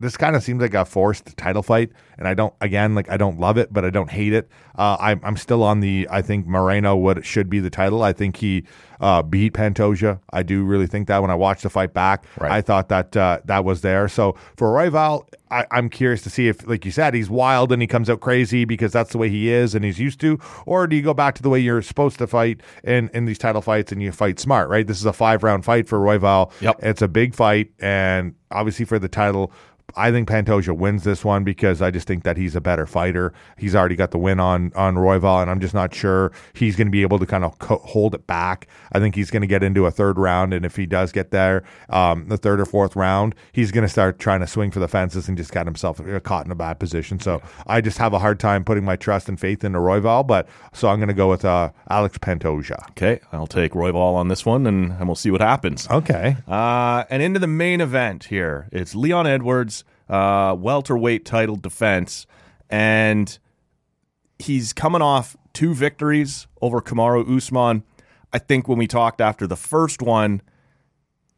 this kind of seems like a forced title fight, and I don't. Again, like I don't love it, but I don't hate it. Uh, I'm I'm still on the. I think Moreno would should be the title. I think he uh, beat Pantoja. I do really think that when I watched the fight back, Right. I thought that uh, that was there. So for Royval, I, I'm curious to see if, like you said, he's wild and he comes out crazy because that's the way he is and he's used to, or do you go back to the way you're supposed to fight in in these title fights and you fight smart? Right. This is a five round fight for Royval. Yep. It's a big fight, and obviously for the title, I think Pantoja wins this one because I just think that he's a better fighter. He's already got the win on on Royval, and I'm just not sure he's going to be able to kind of co- hold it back. I think he's going to get into a third round, and if he does get there, um, the third or fourth round, he's going to start trying to swing for the fences and just got himself uh, caught in a bad position. So I just have a hard time putting my trust and faith into Royval, but so I'm going to go with uh, Alex Pantoja. Okay, I'll take Royval on this one, and, and we'll see what happens. Okay. Uh, and into the main event here. It's Leon Edwards, uh, welterweight title defense, and he's coming off two victories over Kamaru Usman. I think when we talked after the first one,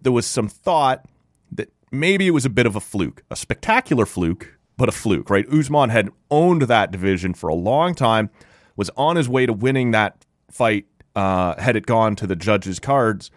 there was some thought that maybe it was a bit of a fluke, a spectacular fluke, but a fluke, right? Usman had owned that division for a long time, was on his way to winning that fight, uh, had it gone to the judges' cards.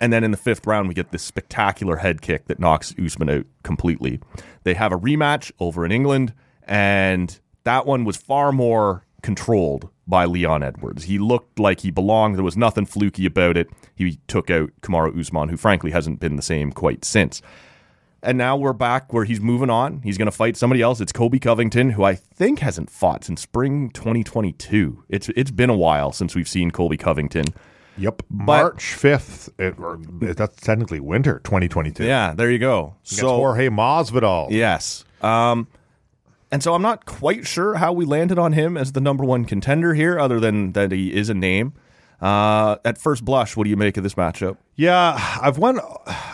And then in the fifth round, we get this spectacular head kick that knocks Usman out completely. They have a rematch over in England, and that one was far more controlled by Leon Edwards. He looked like he belonged. There was nothing fluky about it. He took out Kamaru Usman, who frankly hasn't been the same quite since. And now we're back where he's moving on. He's going to fight somebody else. It's Colby Covington, who I think hasn't fought since spring 2022. It's it's been a while since we've seen Colby Covington. Yep. March 5th. It, or, that's technically winter 2022. Yeah, there you go. Against Jorge Masvidal. Yes. Um, and so I'm not quite sure how we landed on him as the number one contender here, other than that he is a name. Uh, at first blush, what do you make of this matchup? Yeah, I've won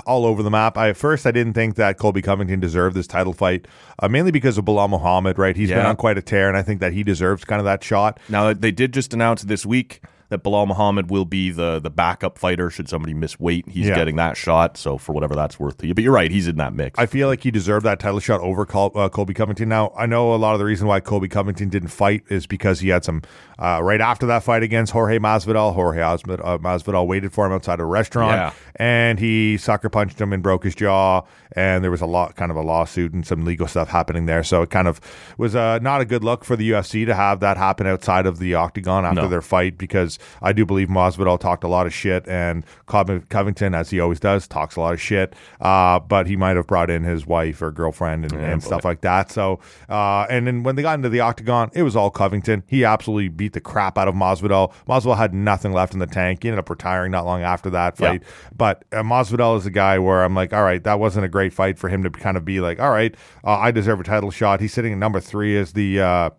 all over the map. I at first I didn't think that Colby Covington deserved this title fight, uh, mainly because of Belal Muhammad. Right, He's been on quite a tear, and I think that he deserves kind of that shot. Now they did just announce this week that Belal Muhammad will be the the backup fighter should somebody miss weight. He's Yeah. getting that shot, so for whatever that's worth to you. But you're right, he's in that mix. I feel like he deserved that title shot over Col- uh, Colby Covington. Now, I know a lot of the reason why Colby Covington didn't fight is because he had some, uh, right after that fight against Jorge Masvidal, Jorge uh, Masvidal waited for him outside a restaurant Yeah. and he sucker punched him and broke his jaw. And there was a lot, kind of a lawsuit and some legal stuff happening there. So it kind of was uh, not a good look for the UFC to have that happen outside of the octagon after No. their fight because I do believe Masvidal talked a lot of shit, and Covington, as he always does, talks a lot of shit. Uh, but he might have brought in his wife or girlfriend and, and stuff like that. So, uh, and then when they got into the octagon, it was all Covington. He absolutely beat the crap out of Masvidal. Masvidal had nothing left in the tank. He ended up retiring not long after that Yeah. fight. But uh, Masvidal is a guy where I'm like, all right, that wasn't a great fight for him to kind of be like, all right, uh, I deserve a title shot. He's sitting at number three as the uh,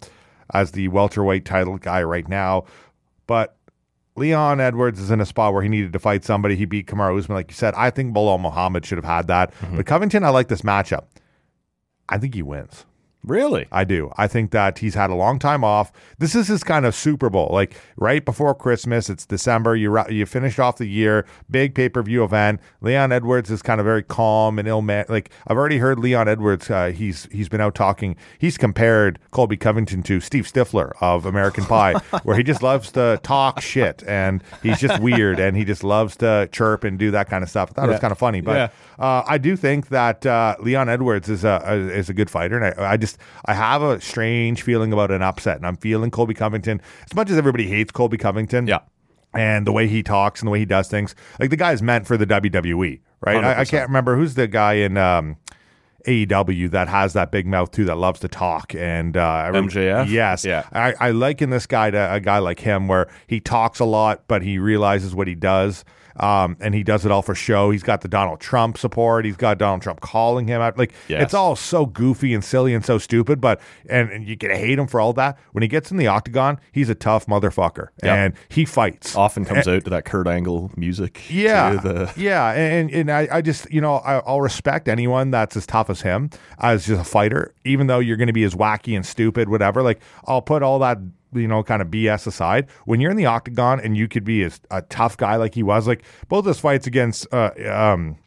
as the welterweight title guy right now, but. Leon Edwards is in a spot where he needed to fight somebody. He beat Kamaru Usman, like you said. I think Belal Muhammad should have had that. Mm-hmm. But Covington, I like this matchup. I think he wins. Really? I do. I think that he's had a long time off. This is his kind of Super Bowl, like right before Christmas. It's December. You you finished off the year, big pay per view event. Leon Edwards is kind of very calm and ill man. Like I've already heard Leon Edwards. Uh, he's he's been out talking. He's compared Colby Covington to Steve Stifler of American Pie, [laughs] where he just loves to talk shit and he's just weird and he just loves to chirp and do that kind of stuff. I thought it was kind of funny, but. Yeah. Uh, I do think that uh, Leon Edwards is a, a is a good fighter, and I, I just I have a strange feeling about an upset, and I'm feeling Colby Covington as much as everybody hates Colby Covington. Yeah. and the way he talks and the way he does things, like the guy's meant for the WWE, right? I, I can't remember who's the guy in um, AEW that has that big mouth too, that loves to talk, and uh, MJF? Yes, Yeah. I, I liken this guy to a guy like him where he talks a lot, but he realizes what he does. Um, and he does it all for show. He's got the Donald Trump support. He's got Donald Trump calling him out. Like Yes. it's all so goofy and silly and so stupid. But and, and you can hate him for all that. When he gets in the octagon, he's a tough motherfucker, Yeah. and he fights. Often comes out to that Kurt Angle music. Yeah, the- yeah, and and I, I just you know I, I'll respect anyone that's as tough as him as just a fighter, even though you're going to be as wacky and stupid, whatever. Like I'll put all that you know kind of BS aside. When you're in the octagon and you could be as a tough guy like he was, like both his fights against uh, um,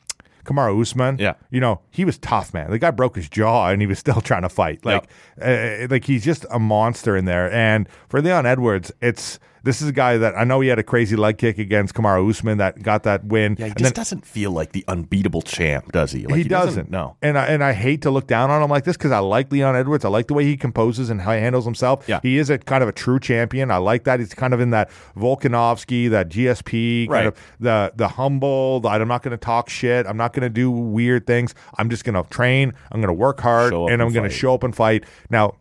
Kamaru Usman, Yeah. you know he was tough, man. The guy broke his jaw and he was [laughs] still trying to fight. Like, uh, like he's just a monster in there. And for Leon Edwards, it's. This is a guy that I know he had a crazy leg kick against Kamaru Usman that got that win. Yeah, he and just then- doesn't feel like the unbeatable champ, does he? Like, he, doesn't. No. and I and I hate to look down on him like this because I like Leon Edwards. I like the way he composes and how he handles himself. Yeah. he is a kind of a true champion. I like that. He's kind of in that Volkanovski, that GSP, kind Right. of the the humble. The, I'm not going to talk shit. I'm not going to do weird things. I'm just going to train. I'm going to work hard, and I'm going to show up and fight. Now,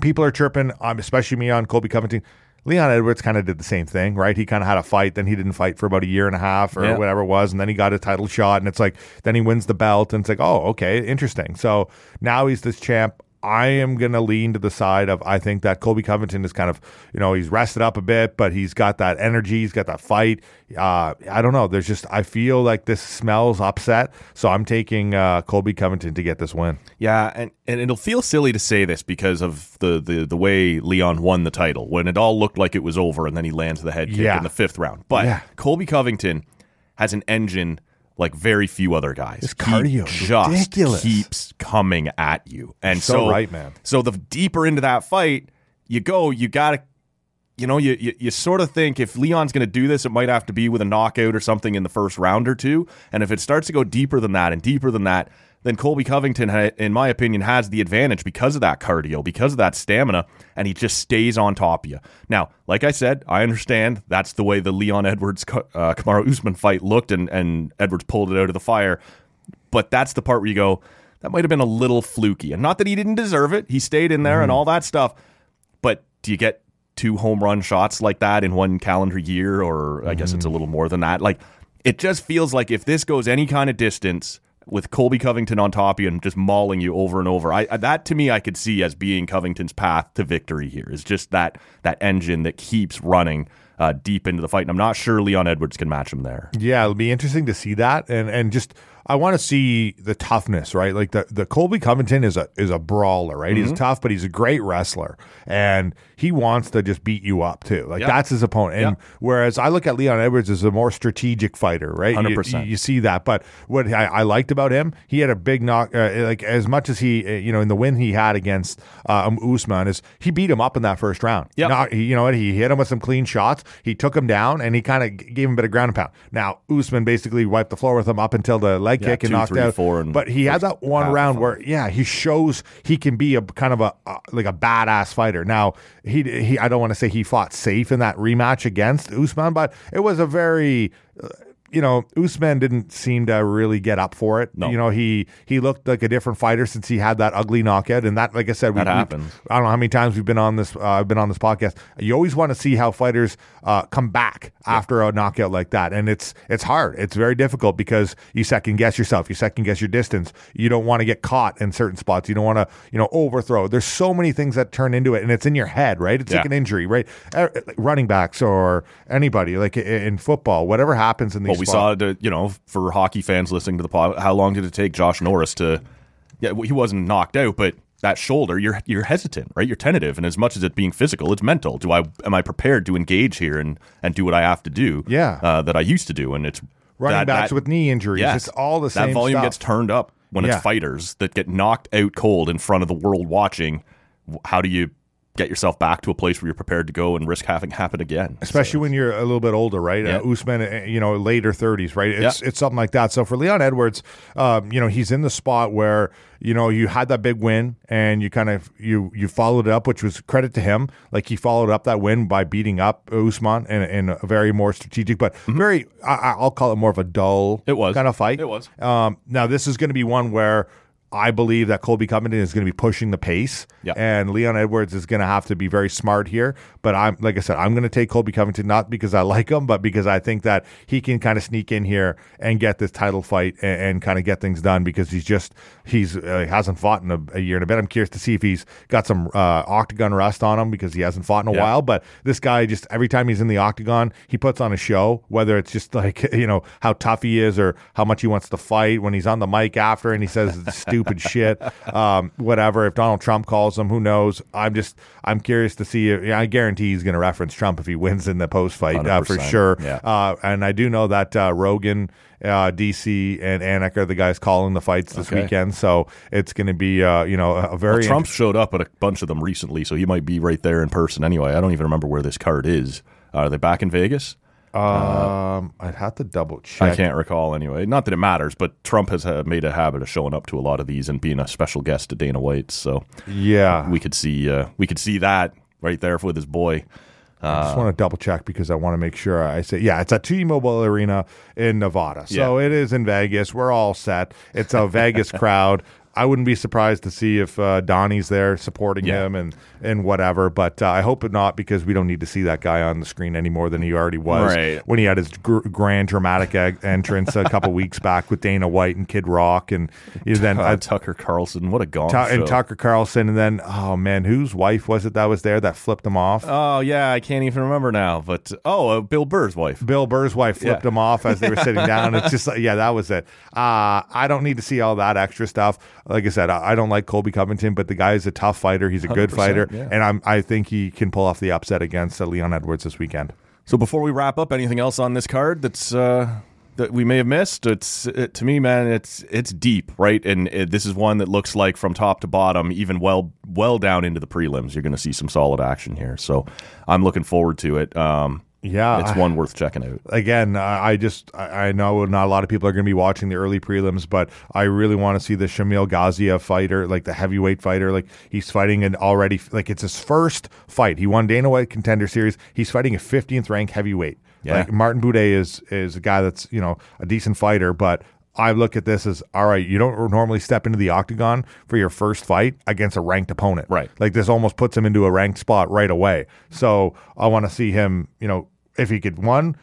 people are chirping, um, especially me on Colby Covington. Leon Edwards kind of did the same thing, right? He kind of had a fight, then he didn't fight for about a year and a half or Yeah. whatever it was, and then he got a title shot, and it's like then he wins the belt, and it's like, oh, okay, interesting. So now he's this champ. I am gonna lean to the side of I think that Colby Covington is kind of you know he's rested up a bit, but he's got that energy, he's got that fight. Uh, I don't know. There's just I feel like this smells upset, so I'm taking uh, Colby Covington to get this win. Yeah, and, and it'll feel silly to say this because of the, the, the way Leon won the title when it all looked like it was over and then he lands the head kick Yeah. in the fifth round. But Yeah. Colby Covington has an engine like very few other guys. His He cardio is just ridiculous. keeps coming at you. And So so, right, man. So the deeper into that fight you go, you got to you know, you, you, you sort of think if Leon's going to do this, it might have to be with a knockout or something in the first round or two. And if it starts to go deeper than that and deeper than that, then Colby Covington, in my opinion, has the advantage because of that cardio, because of that stamina, and he just stays on top of you. Now, like I said, I understand that's the way the Leon Edwards uh, Kamaru Usman fight looked, and, and Edwards pulled it out of the fire. But that's the part where you go, that might have been a little fluky. And not that he didn't deserve it, he stayed in there and all that stuff. But do you get two home run shots like that in one calendar year? Or I guess it's a little more than that. Like, it just feels like if this goes any kind of distance with Colby Covington on top of you and just mauling you over and over, I, that to me I could see as being Covington's path to victory here. Is just that that engine that keeps running uh, deep into the fight. And I'm not sure Leon Edwards can match him there. Yeah, it'll be interesting to see that, and and just I want to see the toughness, right? Like the the Colby Covington is a is a brawler, right? Mm-hmm. He's tough, but he's a great wrestler, and he wants to just beat you up too. Like Yeah. that's his opponent. And Yeah. whereas I look at Leon Edwards as a more strategic fighter, right? 100%. You, you see that, but what I, I liked about him, he had a big knock. Uh, like as much as he, uh, you know, in the win he had against uh, um, Usman, is he beat him up in that first round. Yep. He, you know what? He hit him with some clean shots. He took him down, and he kind of gave him a bit of ground and pound. Now Usman basically wiped the floor with him up until the leg Yeah, kick and two, knocked three, out. four, and but he had that one round where yeah, he shows he can be a kind of a uh, like a badass fighter. Now he he I don't want to say he fought safe in that rematch against Usman, but it was a very uh, you know, Usman didn't seem to really get up for it. No. You know, he he looked like a different fighter since he had that ugly knockout, and that, like I said, we, That we- happens. I don't know how many times we've been on this. Uh, I've been on this podcast. You always want to see how fighters uh, come back after a knockout like that, and it's it's hard. It's very difficult because you second guess yourself. You second guess your distance. You don't want to get caught in certain spots. You don't want to you know overthrow. There's so many things that turn into it, and it's in your head, right? It's like an injury, right? Uh, running backs or anybody, like in football, whatever happens in these. Well, we saw it, you know, for hockey fans listening to the pod, how long did it take Josh Norris to? Yeah, he wasn't knocked out, but that shoulder, you're you're hesitant, right? You're tentative, and as much as it being physical, it's mental. Do I am I prepared to engage here and and do what I have to do? Yeah. uh, that I used to do, and it's running that- backs that- with knee injuries. Yes, It's all the same. That volume stuff. gets turned up when Yeah. it's fighters that get knocked out cold in front of the world watching. How do you get yourself back to a place where you're prepared to go and risk having happen again? especially So- when you're a little bit older, right? Yeah. Uh, Usman, uh, you know, later 30s, right? It's Yeah. it's something like that. So for Leon Edwards, um, you know, he's in the spot where you know you had that big win and you kind of you you followed it up, which was credit to him. Like he followed up that win by beating up Usman in, in a very more strategic, but very I, I'll call it more of a dull Mm-hmm. It was. kind of fight. It was. Um, now this is going to be one where. I believe that Colby Covington is going to be pushing the pace, Yeah. and Leon Edwards is going to have to be very smart here. But I'm, like I said, I'm going to take Colby Covington not because I like him, but because I think that he can kind of sneak in here and get this title fight and, and kind of get things done because he's just he's uh, hasn't fought in a, a year and a bit. I'm curious to see if he's got some uh, octagon rust on him because he hasn't fought in a Yeah. while. But this guy just every time he's in the octagon, he puts on a show. Whether it's just [laughs] like you know how tough he is or how much he wants to fight when he's on the mic after and he says stupid [laughs] shit, um, whatever. If Donald Trump calls him, who knows? I'm just I'm curious to see. If, I guarantee he's going to reference Trump if he wins in the post fight uh, for sure. yeah. Uh, and I do know that uh, Rogan. Uh, DC and Anik are the guys calling the fights this Okay. weekend, so it's going to be uh, you know a very Trump showed up at a bunch of them recently, so he might be right there in person anyway. I don't even remember where this card is. Are they back in Vegas? Um, I'd have to double check. I can't recall anyway. Not that it matters, but Trump has uh, made a habit of showing up to a lot of these and being a special guest to Dana White's. So Yeah, we could see uh, we could see that right there with his boy. I just want to double check because I want to make sure I say, yeah, it's at T-Mobile Arena in Nevada. So Yeah. it is in Vegas. We're all set. It's a Vegas [laughs] crowd. I wouldn't be surprised to see if uh, Donnie's there supporting Yeah. him and and whatever. But uh, I hope it not because we don't need to see that guy on the screen any more than he already was Right. when he had his gr- grand dramatic eg- entrance a couple [laughs] weeks back with Dana White and Kid Rock and you know, then Uh, Tucker Carlson, what a gong Tu- and. Tucker Carlson and then oh man, whose wife was it that was there that flipped him off? Oh yeah, I can't even remember now. But oh, uh, Bill Burr's wife. Bill Burr's wife flipped Yeah. him off as they were sitting down. It's just like, yeah, that was it. Uh, I don't need to see all that extra stuff. Like I said, I, I don't like Colby Covington, but the guy is a tough fighter. He's a good fighter, yeah. and I'm, I think he can pull off the upset against uh, Leon Edwards this weekend. So before we wrap up, anything else on this card that's uh, that we may have missed? It's it, to me, man, it's it's deep, right? And it, this is one that looks like from top to bottom, even well well down into the prelims, you're going to see some solid action here. So I'm looking forward to it. Um, Yeah, it's one worth checking out. again, I just I know not a lot of people are going to be watching the early prelims, but I really want to see the Shamil Gaziev fighter, like the heavyweight fighter. Like he's fighting an already like it's his first fight. He won Dana White Contender Series. He's fighting a 15th ranked heavyweight. Yeah. Like Martin Buday is is a guy that's you know a decent fighter, but. I look at this as all right. You don't normally step into the octagon for your first fight against a ranked opponent, Right. Like this almost puts him into a ranked spot right away. So I want to see him. You know, if he could one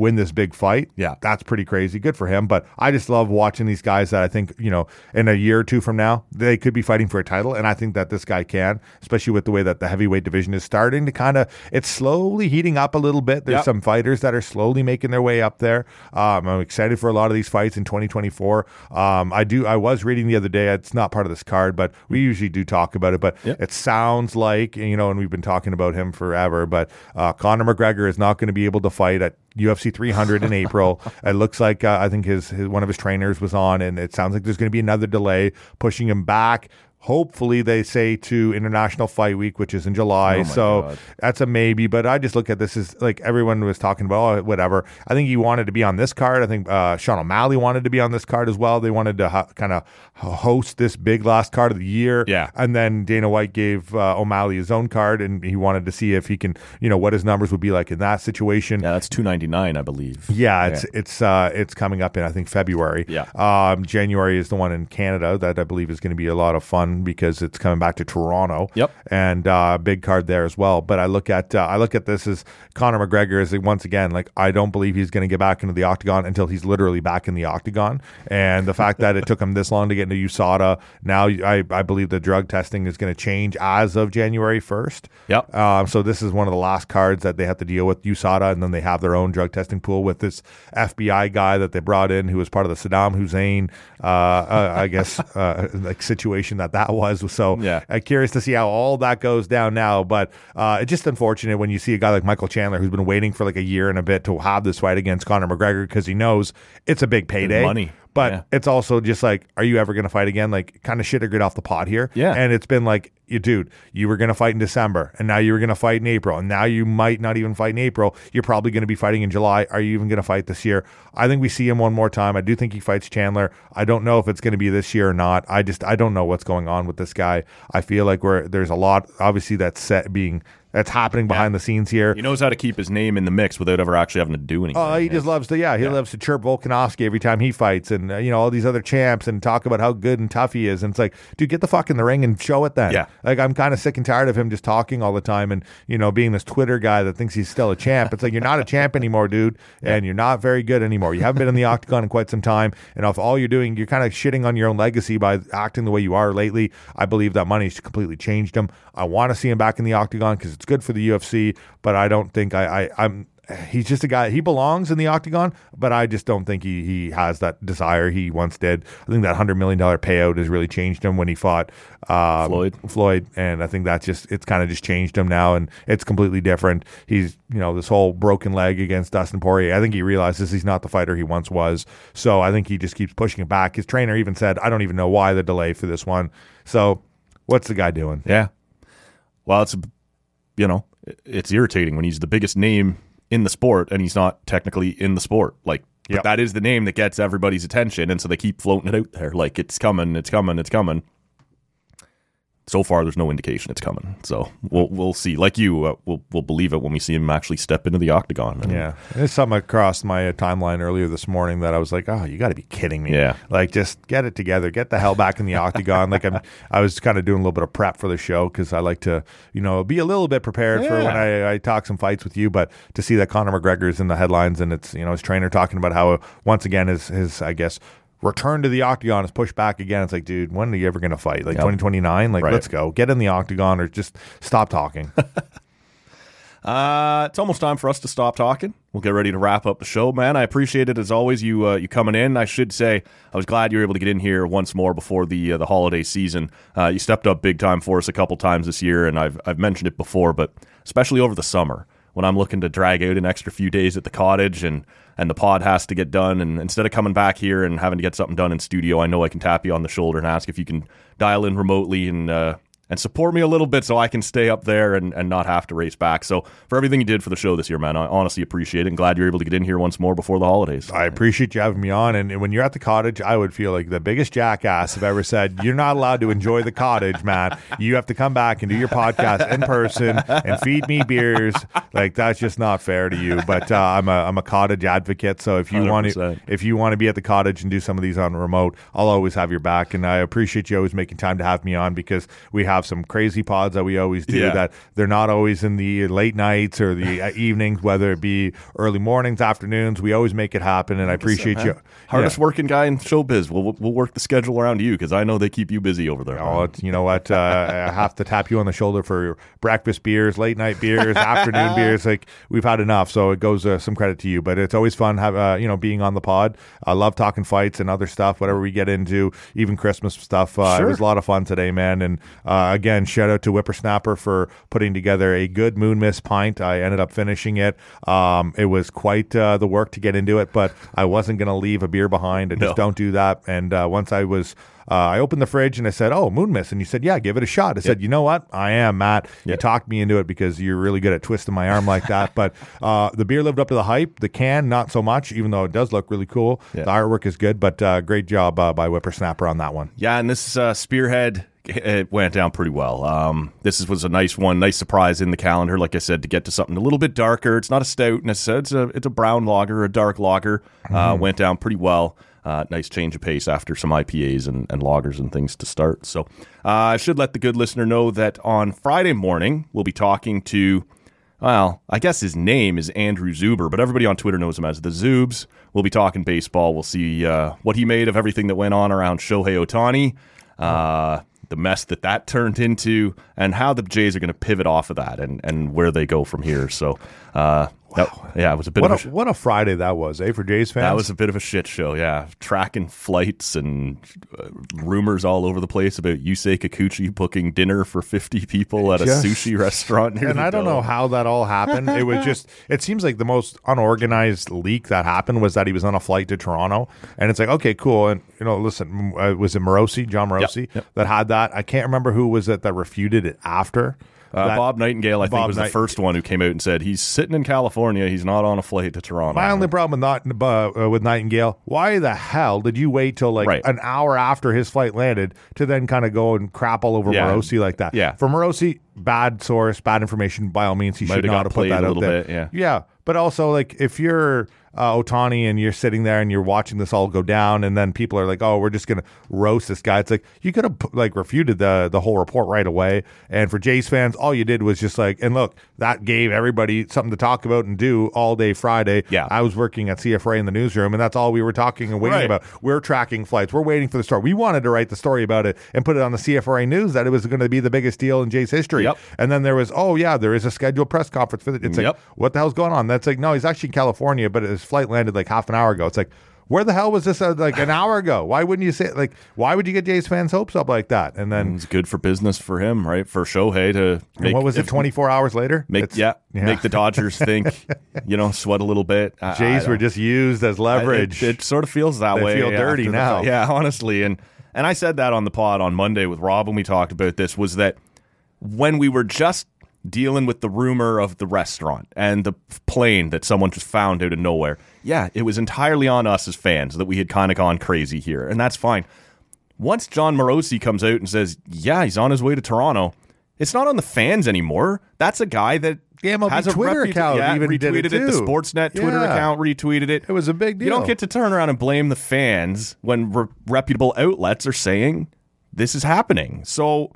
win this big fight, Yeah. that's pretty crazy. Good for him. But I just love watching these guys that I think, you know, in a year or two from now, they could be fighting for a title. And I think that this guy can, especially with the way that the heavyweight division is starting to kind of, it's slowly heating up a little bit. There's Yep. some fighters that are slowly making their way up there. Um, I'm excited for a lot of these fights in 2024. Um, I do, I was reading the other day, it's not part of this card, but we usually do talk about it. But Yep. it sounds like, you know, and we've been talking about him forever, but uh, Conor McGregor is not going to be able to fight at UFC 300 in April. [laughs] It looks like uh, I think his, his one of his trainers was on, and it sounds like there's going to be another delay pushing him back. Hopefully, they say to International Fight Week, which is in July. Oh so God. that's a maybe. But I just look at this as like everyone was talking about, oh, whatever. I think he wanted to be on this card. I think uh, Sean O'Malley wanted to be on this card as well. They wanted to ha- kind of host this big last card of the year. Yeah. And then Dana White gave uh, O'Malley his own card, and he wanted to see if he can, you know, what his numbers would be like in that situation. Yeah, that's two ninety nine, I believe. Yeah, it's it's uh, it's coming up in I think February. Yeah. Um, January is the one in Canada that I believe is going to be a lot of fun because it's coming back to Toronto. Yep. And uh, big card there as well. But I look at uh, I look at this as Conor McGregor is once again like I don't believe he's going to get back into the octagon until he's literally back in the octagon. And the fact that it took him this long to get into USADA now I I believe the drug testing is going to change as of January first. Yep. Um, so this is one of the last cards that they have to deal with USADA, and then they have their own drug testing pool with this FBI guy that they brought in, who was part of the Saddam Hussein, uh, uh, I guess, uh, like situation that that was. So Yeah. I'm curious to see how all that goes down now. But uh, it's just unfortunate when you see a guy like Michael Chandler, who's been waiting for like a year and a bit to have this fight against Conor McGregor because he knows it's a big payday, money. But Yeah. it's also just like, are you ever going to fight again? Like, kind of shit or get off the pot here. Yeah. And it's been like, you dude, you were going to fight in December, and now you were going to fight in April, and now you might not even fight in April. You're probably going to be fighting in July. Are you even going to fight this year? I think we see him one more time. I do think he fights Chandler. I don't know if it's going to be this year or not. I just I don't know what's going on with this guy. I feel like we're there's a lot obviously that's set being that's happening behind the scenes here. He knows how to keep his name in the mix without ever actually having to do anything. Oh, he just loves to, yeah, he loves to chirp Volkanovski every time he fights, and uh, you know all these other champs, and talk about how good and tough he is. And it's like, dude, get the fuck in the ring and show it then. Yeah. like I'm kind of sick and tired of him just talking all the time, and you know being this Twitter guy that thinks he's still a champ. It's like you're not a champ anymore, dude, [laughs] and you're not very good anymore. You haven't been in the octagon in quite some time, and if all you're doing, you're kind of shitting on your own legacy by acting the way you are lately. I believe that money's completely changed him. I want to see him back in the octagon because it's good for the UFC, but I don't think I, I I'm he's just a guy he belongs in the octagon but i just don't think he, he has that desire he once did. I think that $100 million payout has really changed him when he fought um, Floyd. floyd and i think that's just it's kind of just changed him now and it's completely different. He's you know this whole broken leg against dustin poirier i think he realizes he's not the fighter he once was. So i think he just keeps pushing it back. His trainer even said i don't even know why the delay for this one. So what's the guy doing? Yeah. Well, it's you know, it's irritating when he's the biggest name in the sport and he's not technically in the sport. Like but Yep. that is the name that gets everybody's attention and so they keep floating it out there like it's coming, it's coming, it's coming. So far there's no indication it's coming. So we'll we'll see. Like you, uh, we'll we'll believe it when we see him actually step into the octagon. And- Yeah, there's something across my uh, timeline earlier this morning that I was like, "Oh, you got to be kidding me!" Yeah. like just get it together, get the hell back in the octagon. Like I'm, I was kind of doing a little bit of prep for the show because I like to, you know, be a little bit prepared for when I, I talk some fights with you. But to see that Conor McGregor is in the headlines and it's you know his trainer talking about how uh, once again his his I guess. Return to the octagon is pushed back again. It's like, dude, when are you ever going to fight? Like Yep. 2029? Like, Right. let's go. Get in the octagon or just stop talking. [laughs] Uh, it's almost time for us to stop talking. We'll get ready to wrap up the show, man. I appreciate it as always. You uh, you coming in. I should say I was glad you were able to get in here once more before the uh, the holiday season. Uh, you stepped up big time for us a couple times this year, and I've I've mentioned it before, but especially over the summer when I'm looking to drag out an extra few days at the cottage and and the pod has to get done, and instead of coming back here and having to get something done in studio, I know I can tap you on the shoulder and ask if you can dial in remotely and. Uh, and support me a little bit so I can stay up there and, and not have to race back. So for everything you did for the show this year, man, I honestly appreciate it and glad you're able to get in here once more before the holidays. I appreciate you having me on. And when you're at the cottage, I would feel like the biggest jackass I've ever said, You're not allowed to enjoy the cottage, man. You have to come back and do your podcast in person and feed me beers. Like that's just not fair to you. But uh, I'm a I'm a cottage advocate. So if you want to if you want to be at the cottage and do some of these on remote, I'll always have your back. And I appreciate you always making time to have me on because we have some crazy pods that we always do Yeah. that they're not always in the late nights or the uh, evenings, whether it be early mornings, afternoons. We always make it happen, and I appreciate you. Hardest Yeah. working guy in showbiz. We'll, we'll work the schedule around you because I know they keep you busy over there. Oh, it's, you know what? Uh, I have to tap you on the shoulder for breakfast beers, late night beers, [laughs] afternoon beers. Like we've had enough, so it goes uh, some credit to you. But it's always fun, have uh, you know, being on the pod. I love talking fights and other stuff, whatever we get into, even Christmas stuff. Uh, It was a lot of fun today, man, and uh, again, shout out to Whiprsnapr for putting together a good Moon Mist pint. I ended up finishing it. Um, it was quite uh, the work to get into it, but I wasn't going to leave a beer behind. I just No. don't do that. And uh, once I was. Uh, I opened the fridge and I said, "Oh, Moon Mist," and you said, "Yeah, give it a shot." I said, "You know what? I am Matt. You talked me into it because you're really good at twisting my arm like that." but [laughs] uh, the beer lived up to the hype. The can, not so much, even though it does look really cool. Yeah. The artwork is good, but uh, great job uh, by Whiprsnapr on that one. Yeah, and this is uh, Spearhead it went down pretty well. Um, this is, was a nice one, nice surprise in the calendar. Like I said, to get to something a little bit darker. It's not a stout necessarily. It's a it's a brown lager, a dark lager. Uh, went down pretty well. Uh, nice change of pace after some IPAs and, and lagers and things to start. So uh, I should let the good listener know that on Friday morning we'll be talking to. Well, I guess his name is Andrew Zuber, but everybody on Twitter knows him as the Zoobs. We'll be talking baseball. We'll see uh, what he made of everything that went on around Shohei Ohtani, uh, the mess that that turned into, and how the Jays are going to pivot off of that and, and where they go from here. So, uh, that- yeah, it was a bit What of a, a, what a Friday that was, eh, for Jays fans? that was a bit of a shit show, yeah. Tracking flights and uh, rumors all over the place about Yusei Kikuchi booking dinner for 50 people at a sushi restaurant. near and I don't know how that all happened. It was just, [laughs] it seems like the most unorganized leak that happened was that he was on a flight to Toronto. And it's like, okay, cool. And, you know, listen, uh, was it Morosi, Jon Morosi, yep. that had that? I can't remember who was it that refuted it after. Uh, That- Bob Nightingale, I think, Bob was the first one who came out and said he's sitting in California. He's not on a flight to Toronto. My only problem with, not, uh, with Nightingale, why the hell did you wait till like Right. an hour after his flight landed to then kind of go and crap all over Yeah. Morosi like that? Yeah. For Morosi, bad source, bad information. By all means, he Might should have not have put played that out there. bit, yeah. Yeah, but also like if you're uh, Ohtani and you're sitting there and you're watching this all go down, and then people are like, "Oh, we're just gonna roast this guy." It's like you could have like refuted the the whole report right away. And for Jays fans, all you did was just like, and look, that gave everybody something to talk about and do all day Friday. Yeah. I was working at CFRA in the newsroom, and that's all we were talking and waiting Right. about. We're tracking flights. We're waiting for the story. We wanted to write the story about it and put it on the CFRA news that it was going to be the biggest deal in Jays history. Yep. And then there was, oh yeah, there is a scheduled press conference for it. It's like, Yep. what the hell's going on? That's like, no, he's actually in California, but his flight landed like half an hour ago. It's like, where the hell was this uh, like an hour ago? Why wouldn't you say like? Why would you get Jays fans' hopes up like that? And then It's good for business for him, right? For Shohei to and make what was it? Twenty four hours later, Make It's- yeah, make the Dodgers [laughs] think, you know, sweat a little bit. I- I Jays were just used as I- leverage. It, it sort of feels that They way. feel dirty after the now. Yeah, [laughs] honestly, and and I said that on the pod on Monday with Rob when we talked about this was that when we were just dealing with the rumor of the restaurant and the plane that someone just found out of nowhere. Yeah, it was entirely on us as fans that we had kind of gone crazy here, and that's fine. Once Jon Morosi comes out and says, "Yeah, he's on his way to Toronto," it's not on the fans anymore. That's a guy that The MLB has a Twitter reputa- account yeah, even retweeted did it The. Sportsnet Twitter Yeah. account retweeted it. It was a big deal. You don't get to turn around and blame the fans when re- reputable outlets are saying this is happening. So,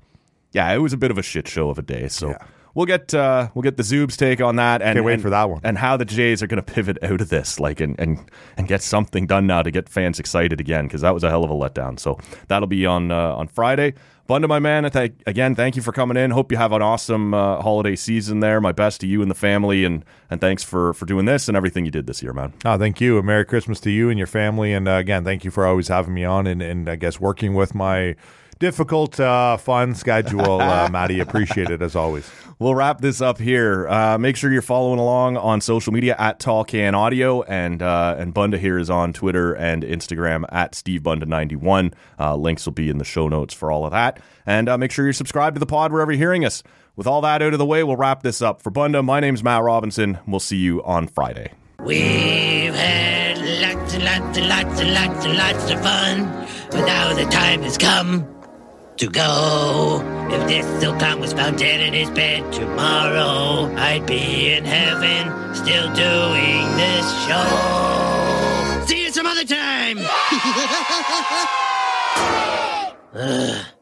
yeah, it was a bit of a shit show of a day. So we'll get uh, we'll get the Zoob's take on that, and Can't wait and- for that one. and how the Jays are going to pivot out of this, like and and and get something done now to get fans excited again because that was a hell of a letdown. So that'll be on uh, on Friday. Bunda, my man, I thank, again, thank you for coming in. Hope you have an awesome uh, holiday season there. My best to you and the family, and and thanks for for doing this and everything you did this year, man. Oh, thank you. A Merry Christmas to you and your family. And uh, again, thank you for always having me on and, and I guess working with my difficult, uh, fun schedule, uh, [laughs] Maddie. Appreciate it as always. We'll wrap this up here. Uh, make sure you're following along on social media at Tall Can Audio, and uh, and Bunda here is on Twitter and Instagram at Steve Bunda 91. Uh, links will be in the show notes for all of that, and uh, make sure you're subscribed to the pod wherever you're hearing us. With all that out of the way, we'll wrap this up. For Bunda, my name's Matt Robinson. We'll see you on Friday. We've had lots and lots and lots and lots and lots of fun, but now the time has come to go. If this silkcon was found dead in his bed tomorrow, I'd be in heaven still doing this show. See you some other time. [laughs]